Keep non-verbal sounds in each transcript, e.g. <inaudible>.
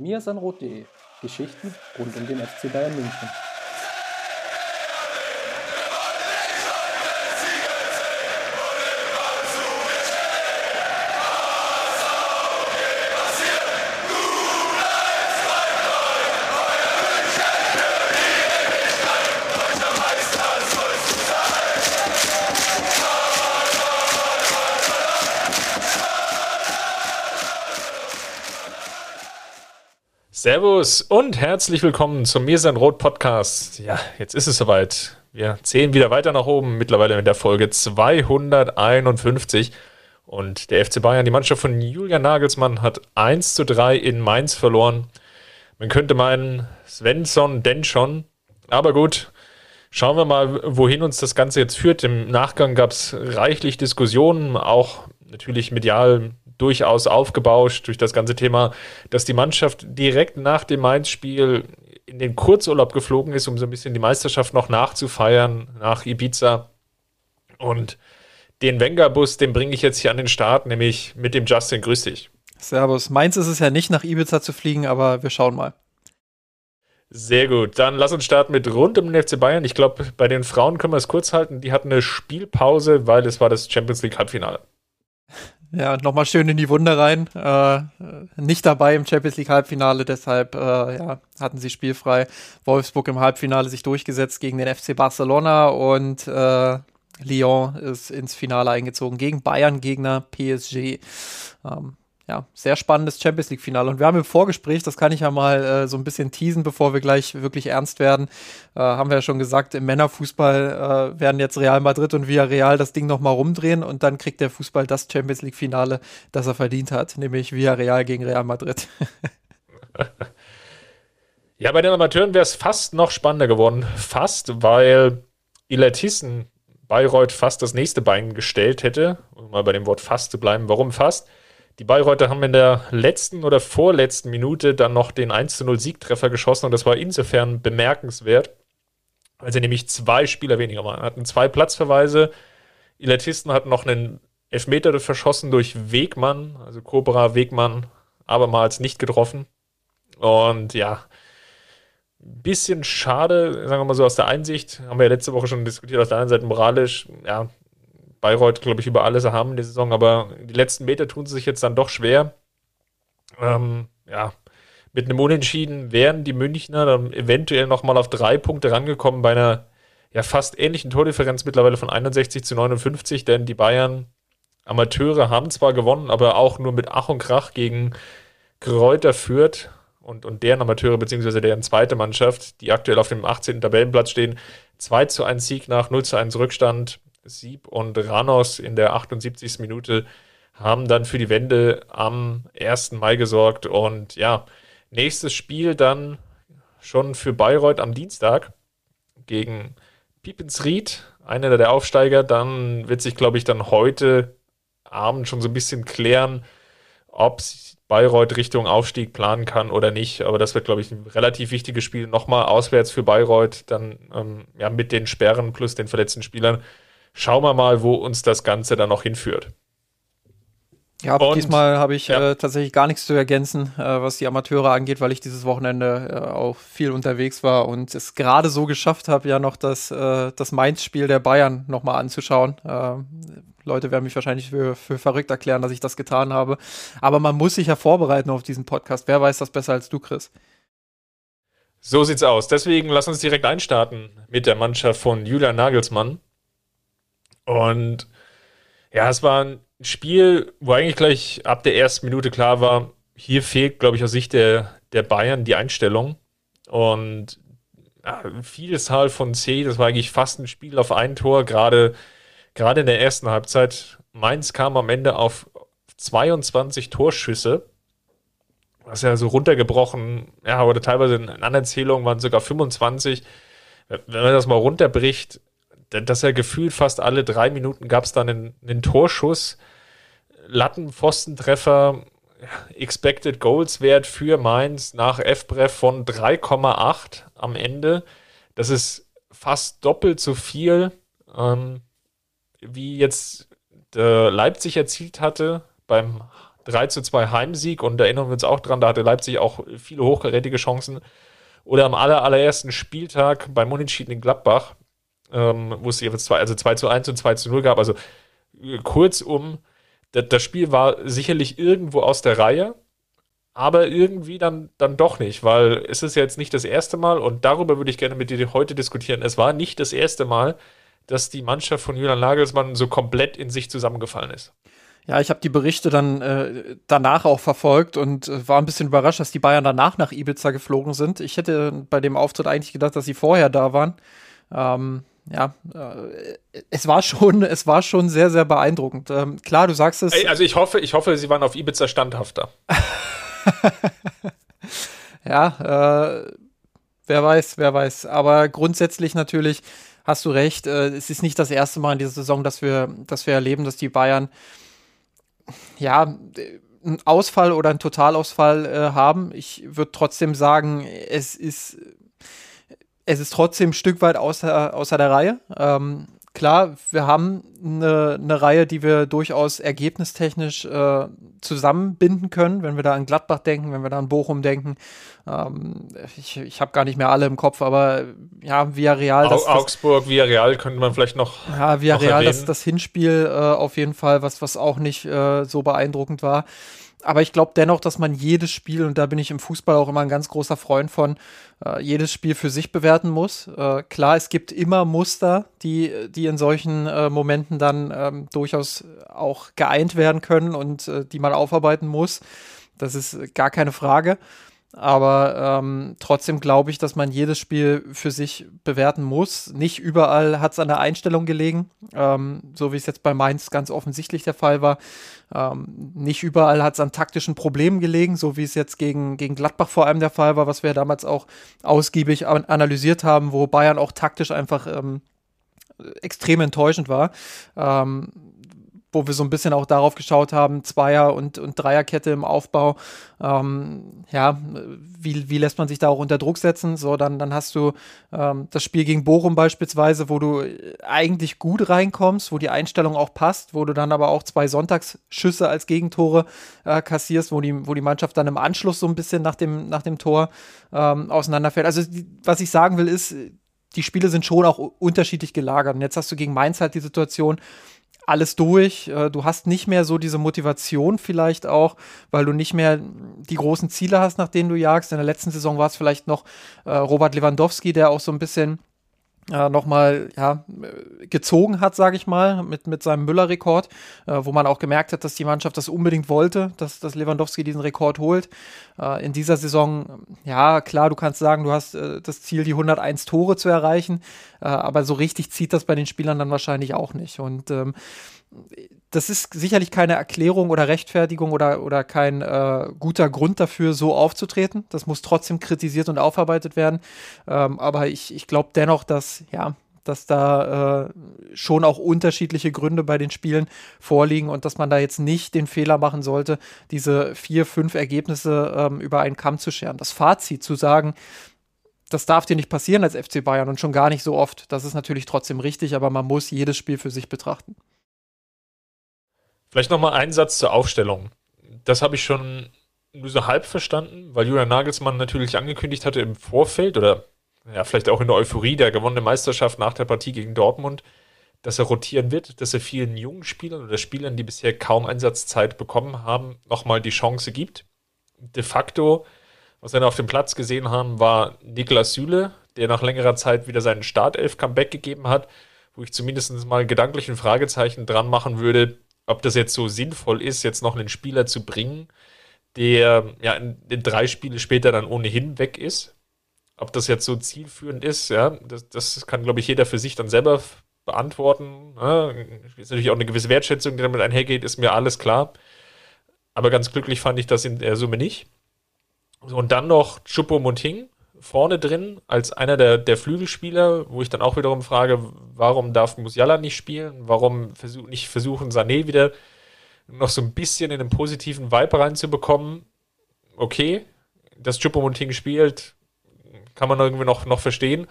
miasanrot.de Geschichten rund um den FC Bayern München. Servus und herzlich willkommen zum sein Rot Podcast. Ja, jetzt ist es soweit. Wir zählen wieder weiter nach oben, mittlerweile mit der Folge 251. Und der FC Bayern, die Mannschaft von Julian Nagelsmann, hat 1 zu 3 in Mainz verloren. Man könnte meinen, Svensson denn schon. Aber gut, schauen wir mal, wohin uns das Ganze jetzt führt. Im Nachgang gab es reichlich Diskussionen, auch natürlich medial durchaus aufgebauscht durch das ganze Thema, dass die Mannschaft direkt nach dem Mainz-Spiel in den Kurzurlaub geflogen ist, um so ein bisschen die Meisterschaft noch nachzufeiern nach Ibiza. Und den Wenger-Bus, den bringe ich jetzt hier an den Start, nämlich mit dem Justin. Grüß dich. Servus. Mainz ist es ja nicht, nach Ibiza zu fliegen, aber wir schauen mal. Sehr gut. Dann lass uns starten mit rund um den FC Bayern. Ich glaube, bei den Frauen können wir es kurz halten. Die hatten eine Spielpause, weil es war das Champions League Halbfinale. Ja, nochmal schön in die Wunde rein. Äh, nicht dabei im Champions League Halbfinale, deshalb äh, ja, hatten sie spielfrei. Wolfsburg im Halbfinale sich durchgesetzt gegen den FC Barcelona und äh, Lyon ist ins Finale eingezogen gegen Bayern-Gegner PSG. Ähm, ja, sehr spannendes Champions League-Finale. Und wir haben im Vorgespräch, das kann ich ja mal äh, so ein bisschen teasen, bevor wir gleich wirklich ernst werden, äh, haben wir ja schon gesagt, im Männerfußball äh, werden jetzt Real Madrid und Villarreal das Ding nochmal rumdrehen und dann kriegt der Fußball das Champions League-Finale, das er verdient hat, nämlich Villarreal gegen Real Madrid. <laughs> ja, bei den Amateuren wäre es fast noch spannender geworden. Fast, weil Ilatissen Bayreuth fast das nächste Bein gestellt hätte, um mal bei dem Wort fast zu bleiben. Warum fast? Die Bayreuther haben in der letzten oder vorletzten Minute dann noch den 1-0 Siegtreffer geschossen und das war insofern bemerkenswert, weil sie nämlich zwei Spieler weniger waren. Hatten zwei Platzverweise. Ilatisten hatten noch einen Elfmeter verschossen durch Wegmann, also Cobra Wegmann, abermals nicht getroffen. Und ja, bisschen schade, sagen wir mal so aus der Einsicht, haben wir ja letzte Woche schon diskutiert, aus der einen Seite moralisch, ja, Bayreuth, glaube ich, über alles haben in der Saison, aber die letzten Meter tun sie sich jetzt dann doch schwer. Ähm, ja, mit einem Unentschieden wären die Münchner dann eventuell nochmal auf drei Punkte rangekommen bei einer ja fast ähnlichen Tordifferenz mittlerweile von 61 zu 59, denn die Bayern Amateure haben zwar gewonnen, aber auch nur mit Ach und Krach gegen Kräuter führt und, und deren Amateure, beziehungsweise deren zweite Mannschaft, die aktuell auf dem 18. Tabellenplatz stehen. 2 zu 1 Sieg nach 0 zu 1 Rückstand. Sieb und Ranos in der 78. Minute haben dann für die Wende am 1. Mai gesorgt. Und ja, nächstes Spiel dann schon für Bayreuth am Dienstag gegen Piepensried, einer der Aufsteiger. Dann wird sich, glaube ich, dann heute Abend schon so ein bisschen klären, ob Bayreuth Richtung Aufstieg planen kann oder nicht. Aber das wird, glaube ich, ein relativ wichtiges Spiel. Nochmal auswärts für Bayreuth, dann ähm, ja, mit den Sperren plus den verletzten Spielern schauen wir mal, wo uns das Ganze dann noch hinführt. Ja, und, diesmal habe ich ja. äh, tatsächlich gar nichts zu ergänzen, äh, was die Amateure angeht, weil ich dieses Wochenende äh, auch viel unterwegs war und es gerade so geschafft habe, ja noch das, äh, das Mainz-Spiel der Bayern nochmal anzuschauen. Ähm, Leute werden mich wahrscheinlich für, für verrückt erklären, dass ich das getan habe. Aber man muss sich ja vorbereiten auf diesen Podcast. Wer weiß das besser als du, Chris? So sieht's aus. Deswegen lass uns direkt einstarten mit der Mannschaft von Julian Nagelsmann. Und ja, es war ein Spiel, wo eigentlich gleich ab der ersten Minute klar war, hier fehlt, glaube ich, aus Sicht der, der Bayern die Einstellung. Und ja, Vielzahl von C, das war eigentlich fast ein Spiel auf ein Tor, gerade, gerade in der ersten Halbzeit. Mainz kam am Ende auf 22 Torschüsse, was ja so runtergebrochen, ja, oder teilweise in anderen Zählungen waren sogar 25. Wenn man das mal runterbricht, dass er gefühlt fast alle drei Minuten gab es dann einen, einen Torschuss, Lattenpfostentreffer, Expected Goals Wert für Mainz nach FBref von 3,8 am Ende. Das ist fast doppelt so viel, ähm, wie jetzt Leipzig erzielt hatte beim 3 zu 2 Heimsieg und da erinnern wir uns auch dran, da hatte Leipzig auch viele hochkarätige Chancen. Oder am aller, allerersten Spieltag beim Unentschieden in Gladbach, ähm, wo es jeweils zwei, also 2 zu 1 und 2 zu 0 gab. Also äh, kurzum, das Spiel war sicherlich irgendwo aus der Reihe, aber irgendwie dann, dann doch nicht, weil es ist ja jetzt nicht das erste Mal und darüber würde ich gerne mit dir heute diskutieren. Es war nicht das erste Mal, dass die Mannschaft von Julian Nagelsmann so komplett in sich zusammengefallen ist. Ja, ich habe die Berichte dann äh, danach auch verfolgt und äh, war ein bisschen überrascht, dass die Bayern danach nach Ibiza geflogen sind. Ich hätte bei dem Auftritt eigentlich gedacht, dass sie vorher da waren. Ähm, ja, äh, es war schon, <laughs> es war schon sehr, sehr beeindruckend. Ähm, klar, du sagst es. Also ich hoffe, ich hoffe, sie waren auf Ibiza standhafter. <laughs> ja, äh, wer weiß, wer weiß. Aber grundsätzlich natürlich hast du recht. Äh, es ist nicht das erste Mal in dieser Saison, dass wir, dass wir erleben, dass die Bayern ja einen Ausfall oder einen Totalausfall äh, haben. Ich würde trotzdem sagen, es ist es ist trotzdem ein Stück weit außer, außer der Reihe. Ähm, klar, wir haben eine, eine Reihe, die wir durchaus ergebnistechnisch äh, zusammenbinden können, wenn wir da an Gladbach denken, wenn wir da an Bochum denken. Ähm, ich ich habe gar nicht mehr alle im Kopf, aber ja, Villarreal. Das, Augsburg, Villarreal könnte man vielleicht noch. Ja, Villarreal, das, das Hinspiel äh, auf jeden Fall, was, was auch nicht äh, so beeindruckend war aber ich glaube dennoch, dass man jedes Spiel, und da bin ich im Fußball auch immer ein ganz großer Freund von, äh, jedes Spiel für sich bewerten muss. Äh, klar, es gibt immer Muster, die, die in solchen äh, Momenten dann ähm, durchaus auch geeint werden können und äh, die man aufarbeiten muss. Das ist gar keine Frage. Aber ähm, trotzdem glaube ich, dass man jedes Spiel für sich bewerten muss. Nicht überall hat es an der Einstellung gelegen, ähm, so wie es jetzt bei Mainz ganz offensichtlich der Fall war. Ähm, nicht überall hat es an taktischen Problemen gelegen, so wie es jetzt gegen, gegen Gladbach vor allem der Fall war, was wir damals auch ausgiebig analysiert haben, wo Bayern auch taktisch einfach ähm, extrem enttäuschend war. Ähm, wo wir so ein bisschen auch darauf geschaut haben, Zweier- und, und Dreierkette im Aufbau. Ähm, ja, wie, wie lässt man sich da auch unter Druck setzen? So, dann, dann hast du ähm, das Spiel gegen Bochum beispielsweise, wo du eigentlich gut reinkommst, wo die Einstellung auch passt, wo du dann aber auch zwei Sonntagsschüsse als Gegentore äh, kassierst, wo die, wo die Mannschaft dann im Anschluss so ein bisschen nach dem, nach dem Tor ähm, auseinanderfällt. Also, die, was ich sagen will, ist, die Spiele sind schon auch unterschiedlich gelagert. Und jetzt hast du gegen Mainz halt die Situation, alles durch. Äh, du hast nicht mehr so diese Motivation vielleicht auch, weil du nicht mehr die großen Ziele hast, nach denen du jagst. In der letzten Saison war es vielleicht noch äh, Robert Lewandowski, der auch so ein bisschen äh, nochmal ja, gezogen hat, sage ich mal, mit, mit seinem Müller-Rekord, äh, wo man auch gemerkt hat, dass die Mannschaft das unbedingt wollte, dass, dass Lewandowski diesen Rekord holt. Äh, in dieser Saison, ja, klar, du kannst sagen, du hast äh, das Ziel, die 101 Tore zu erreichen, äh, aber so richtig zieht das bei den Spielern dann wahrscheinlich auch nicht. Und ähm, das ist sicherlich keine Erklärung oder Rechtfertigung oder, oder kein äh, guter Grund dafür, so aufzutreten. Das muss trotzdem kritisiert und aufarbeitet werden. Ähm, aber ich, ich glaube dennoch, dass, ja, dass da äh, schon auch unterschiedliche Gründe bei den Spielen vorliegen und dass man da jetzt nicht den Fehler machen sollte, diese vier, fünf Ergebnisse ähm, über einen Kamm zu scheren. Das Fazit zu sagen, das darf dir nicht passieren als FC Bayern und schon gar nicht so oft. Das ist natürlich trotzdem richtig, aber man muss jedes Spiel für sich betrachten. Vielleicht nochmal ein Satz zur Aufstellung. Das habe ich schon nur so halb verstanden, weil Julian Nagelsmann natürlich angekündigt hatte im Vorfeld oder ja, vielleicht auch in der Euphorie der gewonnenen Meisterschaft nach der Partie gegen Dortmund, dass er rotieren wird, dass er vielen jungen Spielern oder Spielern, die bisher kaum Einsatzzeit bekommen haben, nochmal die Chance gibt. De facto, was wir auf dem Platz gesehen haben, war Niklas Süle, der nach längerer Zeit wieder seinen Startelf-Comeback gegeben hat, wo ich zumindest mal gedanklich ein Fragezeichen dran machen würde, ob das jetzt so sinnvoll ist, jetzt noch einen Spieler zu bringen, der ja in, in drei Spiele später dann ohnehin weg ist. Ob das jetzt so zielführend ist, ja, das, das kann, glaube ich, jeder für sich dann selber beantworten. Ja, ist natürlich auch eine gewisse Wertschätzung, die damit einhergeht, ist mir alles klar. Aber ganz glücklich fand ich das in der Summe nicht. Und dann noch Chupo Monting, vorne drin als einer der, der Flügelspieler, wo ich dann auch wiederum frage, warum darf Musiala nicht spielen? Warum versuch, nicht versuchen, Sané wieder noch so ein bisschen in den positiven Vibe reinzubekommen? Okay, dass Choupo-Moting spielt, kann man irgendwie noch, noch verstehen.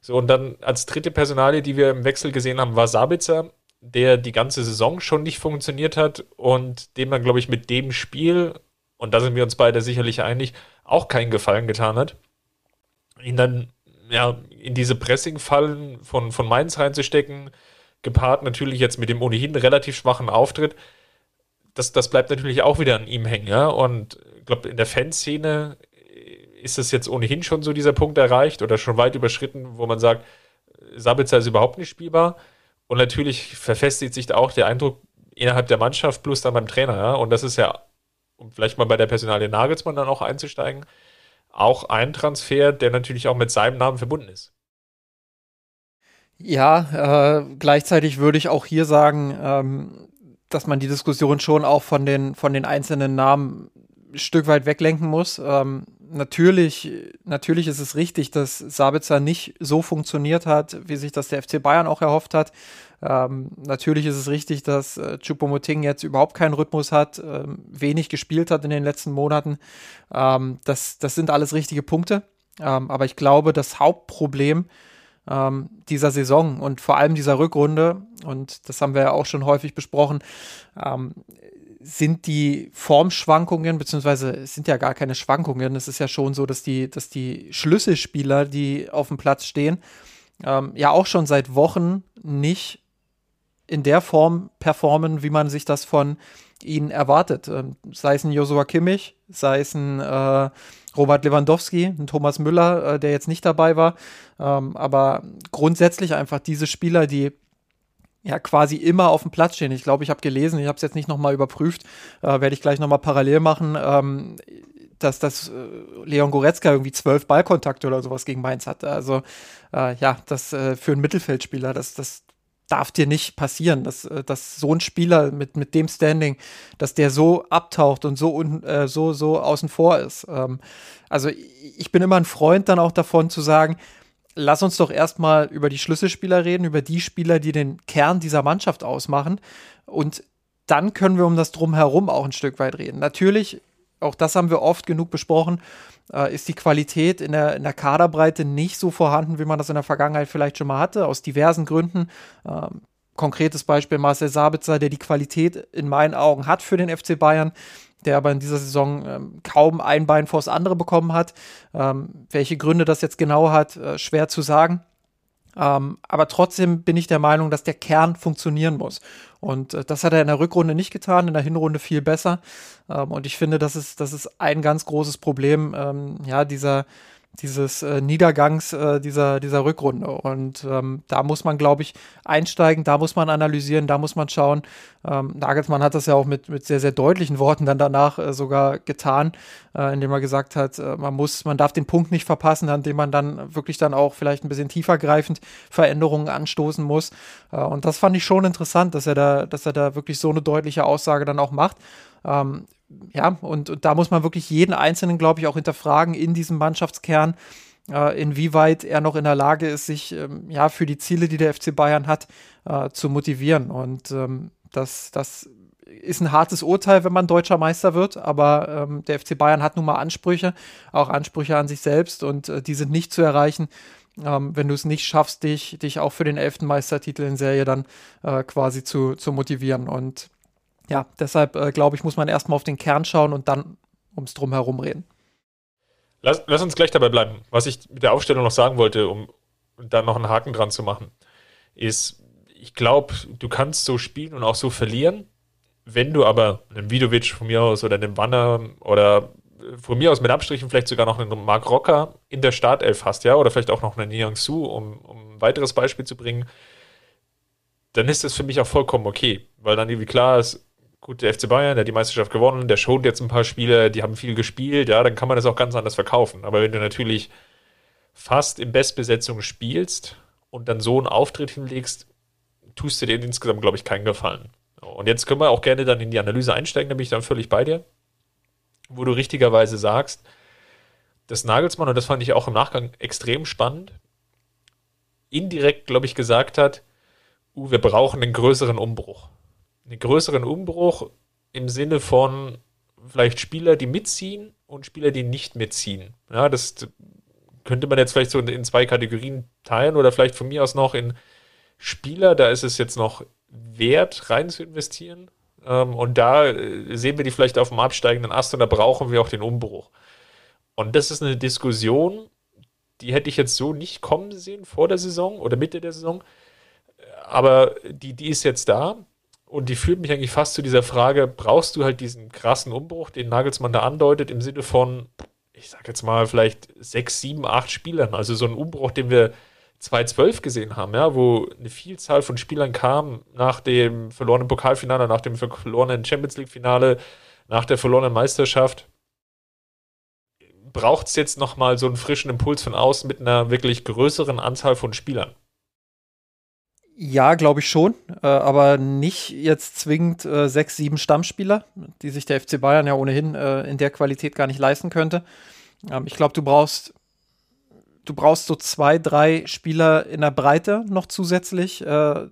So, und dann als dritte Personalie, die wir im Wechsel gesehen haben, war Sabitzer. der die ganze Saison schon nicht funktioniert hat und dem man, glaube ich, mit dem Spiel, und da sind wir uns beide sicherlich einig, auch keinen Gefallen getan hat, ihn dann ja, in diese Pressing-Fallen von, von Mainz reinzustecken, gepaart natürlich jetzt mit dem ohnehin relativ schwachen Auftritt, das, das bleibt natürlich auch wieder an ihm hängen. Ja? Und ich glaube, in der Fanszene ist es jetzt ohnehin schon so dieser Punkt erreicht oder schon weit überschritten, wo man sagt, Sabitzer ist überhaupt nicht spielbar. Und natürlich verfestigt sich da auch der Eindruck innerhalb der Mannschaft plus dann beim Trainer. Ja? Und das ist ja, um vielleicht mal bei der Personalie Nagelsmann dann auch einzusteigen, auch ein Transfer, der natürlich auch mit seinem Namen verbunden ist. Ja, äh, gleichzeitig würde ich auch hier sagen, ähm, dass man die Diskussion schon auch von den, von den einzelnen Namen ein Stück weit weglenken muss. Ähm, natürlich, natürlich ist es richtig, dass Sabitzer nicht so funktioniert hat, wie sich das der FC Bayern auch erhofft hat. Ähm, natürlich ist es richtig, dass äh, Choupo-Moting jetzt überhaupt keinen Rhythmus hat, ähm, wenig gespielt hat in den letzten Monaten. Ähm, das, das sind alles richtige Punkte. Ähm, aber ich glaube, das Hauptproblem ähm, dieser Saison und vor allem dieser Rückrunde, und das haben wir ja auch schon häufig besprochen, ähm, sind die Formschwankungen, beziehungsweise es sind ja gar keine Schwankungen. Es ist ja schon so, dass die, dass die Schlüsselspieler, die auf dem Platz stehen, ähm, ja auch schon seit Wochen nicht in der Form performen, wie man sich das von ihnen erwartet. Ähm, sei es ein Joshua Kimmich, sei es ein äh, Robert Lewandowski, ein Thomas Müller, äh, der jetzt nicht dabei war. Ähm, aber grundsätzlich einfach diese Spieler, die ja quasi immer auf dem Platz stehen. Ich glaube, ich habe gelesen, ich habe es jetzt nicht nochmal überprüft, äh, werde ich gleich nochmal parallel machen, ähm, dass das äh, Leon Goretzka irgendwie zwölf Ballkontakte oder sowas gegen Mainz hatte. Also äh, ja, das äh, für einen Mittelfeldspieler, das, das darf dir nicht passieren, dass, äh, dass so ein Spieler mit, mit dem Standing, dass der so abtaucht und so, un, äh, so, so außen vor ist. Ähm, also ich bin immer ein Freund dann auch davon zu sagen, lass uns doch erstmal über die Schlüsselspieler reden, über die Spieler, die den Kern dieser Mannschaft ausmachen. Und dann können wir um das Drumherum auch ein Stück weit reden. Natürlich, auch das haben wir oft genug besprochen, äh, ist die Qualität in der, in der Kaderbreite nicht so vorhanden, wie man das in der Vergangenheit vielleicht schon mal hatte, aus diversen Gründen. Ähm, konkretes Beispiel Marcel Sabitzer, der die Qualität in meinen Augen hat für den FC Bayern, der aber in dieser Saison ähm, kaum ein Bein vors andere bekommen hat. Ähm, welche Gründe das jetzt genau hat, äh, schwer zu sagen. Ähm, aber trotzdem bin ich der Meinung, dass der Kern funktionieren muss. Und äh, das hat er in der Rückrunde nicht getan, in der Hinrunde viel besser. Ähm, und ich finde, das ist, das ist ein ganz großes Problem, ähm, ja, dieser, dieses äh, Niedergangs äh, dieser, dieser Rückrunde. Und ähm, da muss man, glaube ich, einsteigen, da muss man analysieren, da muss man schauen. Ähm, Nagelsmann hat das ja auch mit, mit sehr, sehr deutlichen Worten dann danach äh, sogar getan, äh, indem er gesagt hat, äh, man muss, man darf den Punkt nicht verpassen, an dem man dann wirklich dann auch vielleicht ein bisschen tiefergreifend Veränderungen anstoßen muss. Äh, und das fand ich schon interessant, dass er da, dass er da wirklich so eine deutliche Aussage dann auch macht. Ähm, ja, und, und, da muss man wirklich jeden Einzelnen, glaube ich, auch hinterfragen in diesem Mannschaftskern, äh, inwieweit er noch in der Lage ist, sich ähm, ja für die Ziele, die der FC Bayern hat, äh, zu motivieren. Und ähm, das, das ist ein hartes Urteil, wenn man deutscher Meister wird, aber ähm, der FC Bayern hat nun mal Ansprüche, auch Ansprüche an sich selbst und äh, die sind nicht zu erreichen, ähm, wenn du es nicht schaffst, dich, dich auch für den elften Meistertitel in Serie dann äh, quasi zu, zu motivieren. Und ja, deshalb äh, glaube ich, muss man erstmal auf den Kern schauen und dann ums Drumherum reden. Lass, lass, uns gleich dabei bleiben. Was ich mit der Aufstellung noch sagen wollte, um da noch einen Haken dran zu machen, ist, ich glaube, du kannst so spielen und auch so verlieren. Wenn du aber einen Vidovic von mir aus oder einen Wanner oder von mir aus mit Abstrichen vielleicht sogar noch einen Mark Rocker in der Startelf hast, ja, oder vielleicht auch noch einen Niang Su, um, um ein weiteres Beispiel zu bringen, dann ist das für mich auch vollkommen okay, weil dann irgendwie klar ist, gut, der FC Bayern, der hat die Meisterschaft gewonnen, der schont jetzt ein paar Spiele, die haben viel gespielt, ja, dann kann man das auch ganz anders verkaufen. Aber wenn du natürlich fast in Bestbesetzung spielst und dann so einen Auftritt hinlegst, tust du dir insgesamt, glaube ich, keinen Gefallen. Und jetzt können wir auch gerne dann in die Analyse einsteigen, da bin ich dann völlig bei dir, wo du richtigerweise sagst, dass Nagelsmann, und das fand ich auch im Nachgang extrem spannend, indirekt, glaube ich, gesagt hat, uh, wir brauchen einen größeren Umbruch einen größeren Umbruch im Sinne von vielleicht Spieler, die mitziehen und Spieler, die nicht mitziehen. Ja, das könnte man jetzt vielleicht so in zwei Kategorien teilen oder vielleicht von mir aus noch in Spieler, da ist es jetzt noch wert, rein zu investieren. Ähm, und da äh, sehen wir die vielleicht auf dem absteigenden Ast und da brauchen wir auch den Umbruch. Und das ist eine Diskussion, die hätte ich jetzt so nicht kommen sehen vor der Saison oder Mitte der Saison. Aber die, die ist jetzt da und die führt mich eigentlich fast zu dieser Frage, brauchst du halt diesen krassen Umbruch, den Nagelsmann da andeutet, im Sinne von, ich sag jetzt mal, vielleicht sechs, sieben, acht Spielern. Also so ein Umbruch, den wir 2012 gesehen haben, ja, wo eine Vielzahl von Spielern kam nach dem verlorenen Pokalfinale, nach dem verlorenen Champions League-Finale, nach der verlorenen Meisterschaft. Braucht es jetzt nochmal so einen frischen Impuls von außen mit einer wirklich größeren Anzahl von Spielern? Ja, glaube ich schon, äh, aber nicht jetzt zwingend äh, sechs, sieben Stammspieler, die sich der FC Bayern ja ohnehin äh, in der Qualität gar nicht leisten könnte. Ähm, ich glaube, du brauchst du brauchst so zwei, drei Spieler in der Breite noch zusätzlich, äh,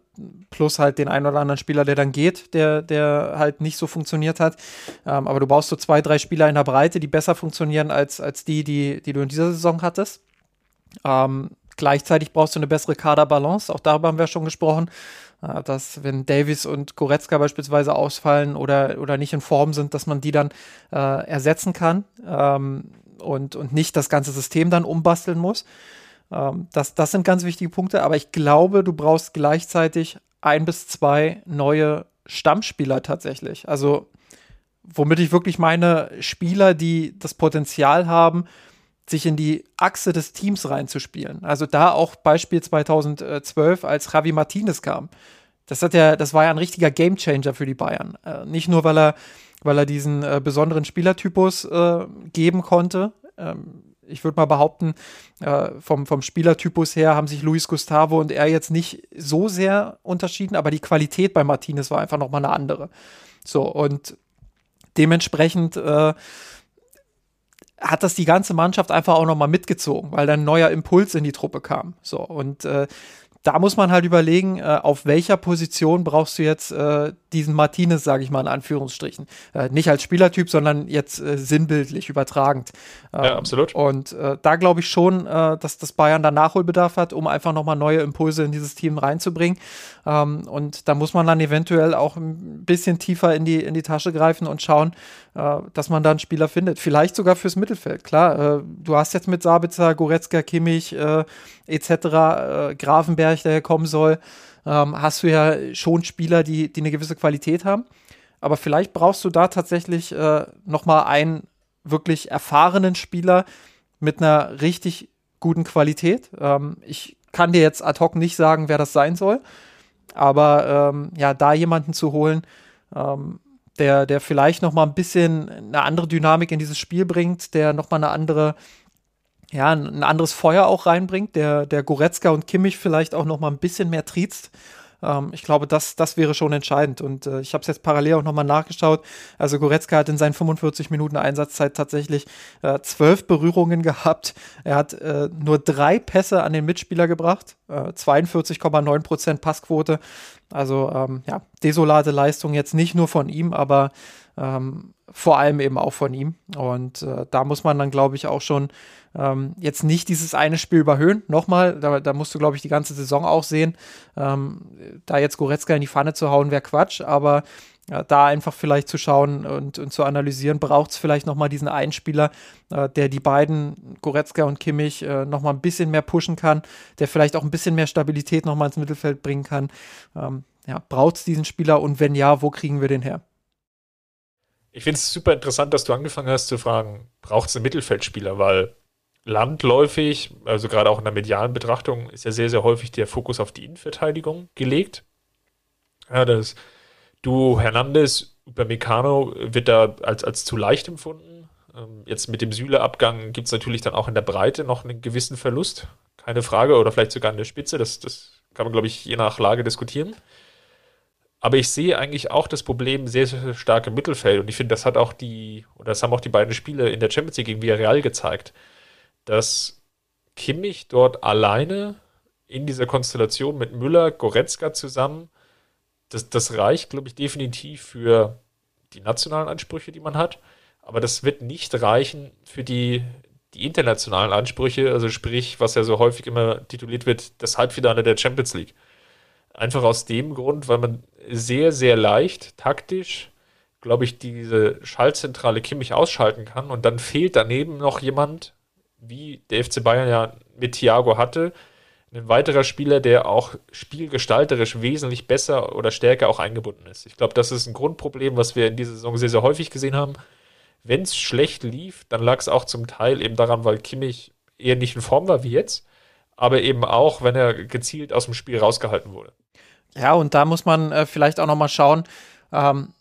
plus halt den einen oder anderen Spieler, der dann geht, der, der halt nicht so funktioniert hat. Ähm, aber du brauchst so zwei, drei Spieler in der Breite, die besser funktionieren als, als die, die, die du in dieser Saison hattest. Ähm, gleichzeitig brauchst du eine bessere Kaderbalance, auch darüber haben wir schon gesprochen. Äh, dass wenn Davis und Goretzka beispielsweise ausfallen oder, oder nicht in Form sind, dass man die dann äh, ersetzen kann. Ähm, und, und nicht das ganze System dann umbasteln muss. Ähm, das, das sind ganz wichtige Punkte, aber ich glaube, du brauchst gleichzeitig ein bis zwei neue Stammspieler tatsächlich. Also, womit ich wirklich meine, Spieler, die das Potenzial haben, sich in die Achse des Teams reinzuspielen. Also da auch Beispiel 2012, als Javi Martinez kam. Das, hat ja, das war ja ein richtiger Gamechanger für die Bayern. Äh, nicht nur, weil er weil er diesen äh, besonderen Spielertypus äh, geben konnte. Ähm, ich würde mal behaupten, äh, vom, vom Spielertypus her haben sich Luis Gustavo und er jetzt nicht so sehr unterschieden, aber die Qualität bei Martinez war einfach nochmal eine andere. So, und dementsprechend äh, hat das die ganze Mannschaft einfach auch nochmal mitgezogen, weil dann ein neuer Impuls in die Truppe kam. So, und äh, da muss man halt überlegen, äh, auf welcher Position brauchst du jetzt äh, diesen Martinez, sage ich mal in Anführungsstrichen. Äh, nicht als Spielertyp, sondern jetzt äh, sinnbildlich übertragend. Ähm, ja, absolut. Und äh, da glaube ich schon, äh, dass das Bayern da Nachholbedarf hat, um einfach nochmal neue Impulse in dieses Team reinzubringen. Ähm, und da muss man dann eventuell auch ein bisschen tiefer in die, in die Tasche greifen und schauen, dass man da einen Spieler findet. Vielleicht sogar fürs Mittelfeld. Klar, du hast jetzt mit Sabitzer, Goretzka, Kimmich etc., Grafenberg, der kommen soll, ähm, hast du ja schon Spieler, die, die eine gewisse Qualität haben. Aber vielleicht brauchst du da tatsächlich äh, nochmal einen wirklich erfahrenen Spieler mit einer richtig guten Qualität. Ähm, ich kann dir jetzt ad hoc nicht sagen, wer das sein soll. Aber ähm, ja, da jemanden zu holen, ähm, der, der vielleicht noch mal ein bisschen eine andere Dynamik in dieses Spiel bringt, der noch mal eine andere ja, ein anderes Feuer auch reinbringt, der, der Goretzka und Kimmich vielleicht auch noch mal ein bisschen mehr triezt. Ähm, ich glaube, das, das wäre schon entscheidend. Und äh, ich habe es jetzt parallel auch noch mal nachgeschaut. Also Goretzka hat in seinen 45 Minuten Einsatzzeit tatsächlich äh, zwölf Berührungen gehabt. Er hat äh, nur drei Pässe an den Mitspieler gebracht, 42,9 äh, Prozent Passquote. Also ähm, ja, desolate Leistung jetzt nicht nur von ihm, aber ähm, vor allem eben auch von ihm. Und äh, da muss man dann, glaube ich, auch schon ähm, jetzt nicht dieses eine Spiel überhöhen. Nochmal, da, da musst du, glaube ich, die ganze Saison auch sehen. Ähm, da jetzt Goretzka in die Pfanne zu hauen, wäre Quatsch, aber ja, da einfach vielleicht zu schauen und, und zu analysieren, braucht es vielleicht nochmal diesen Einspieler, äh, der die beiden, Goretzka und Kimmich, äh, nochmal ein bisschen mehr pushen kann, der vielleicht auch ein bisschen mehr Stabilität nochmal ins Mittelfeld bringen kann. Ähm, ja, braucht es diesen Spieler und wenn ja, wo kriegen wir den her? Ich finde es super interessant, dass du angefangen hast zu fragen, braucht es einen Mittelfeldspieler, weil landläufig, also gerade auch in der medialen Betrachtung, ist ja sehr, sehr häufig der Fokus auf die Innenverteidigung gelegt. Ja, das Du Hernandez, Upamecano wird da als, als zu leicht empfunden. Ähm, jetzt mit dem Süle-Abgang gibt es natürlich dann auch in der Breite noch einen gewissen Verlust. Keine Frage. Oder vielleicht sogar in der Spitze. Das, das kann man, glaube ich, je nach Lage diskutieren. Aber ich sehe eigentlich auch das Problem sehr, sehr stark im Mittelfeld. Und ich finde, das hat auch die, oder das haben auch die beiden Spiele in der Champions League gegen Villarreal gezeigt dass Kimmich dort alleine in dieser Konstellation mit Müller, Goretzka zusammen, das, das reicht, glaube ich, definitiv für die nationalen Ansprüche, die man hat. Aber das wird nicht reichen für die, die internationalen Ansprüche, also sprich, was ja so häufig immer tituliert wird, das Halbfinale der Champions League. Einfach aus dem Grund, weil man sehr, sehr leicht, taktisch, glaube ich, diese Schaltzentrale Kimmich ausschalten kann. Und dann fehlt daneben noch jemand, wie der FC Bayern ja mit Thiago hatte, ein weiterer Spieler, der auch spielgestalterisch wesentlich besser oder stärker auch eingebunden ist. Ich glaube, das ist ein Grundproblem, was wir in dieser Saison sehr, sehr häufig gesehen haben. Wenn es schlecht lief, dann lag es auch zum Teil eben daran, weil Kimmich eher nicht in Form war wie jetzt, aber eben auch, wenn er gezielt aus dem Spiel rausgehalten wurde. Ja, und da muss man äh, vielleicht auch noch mal schauen, ähm,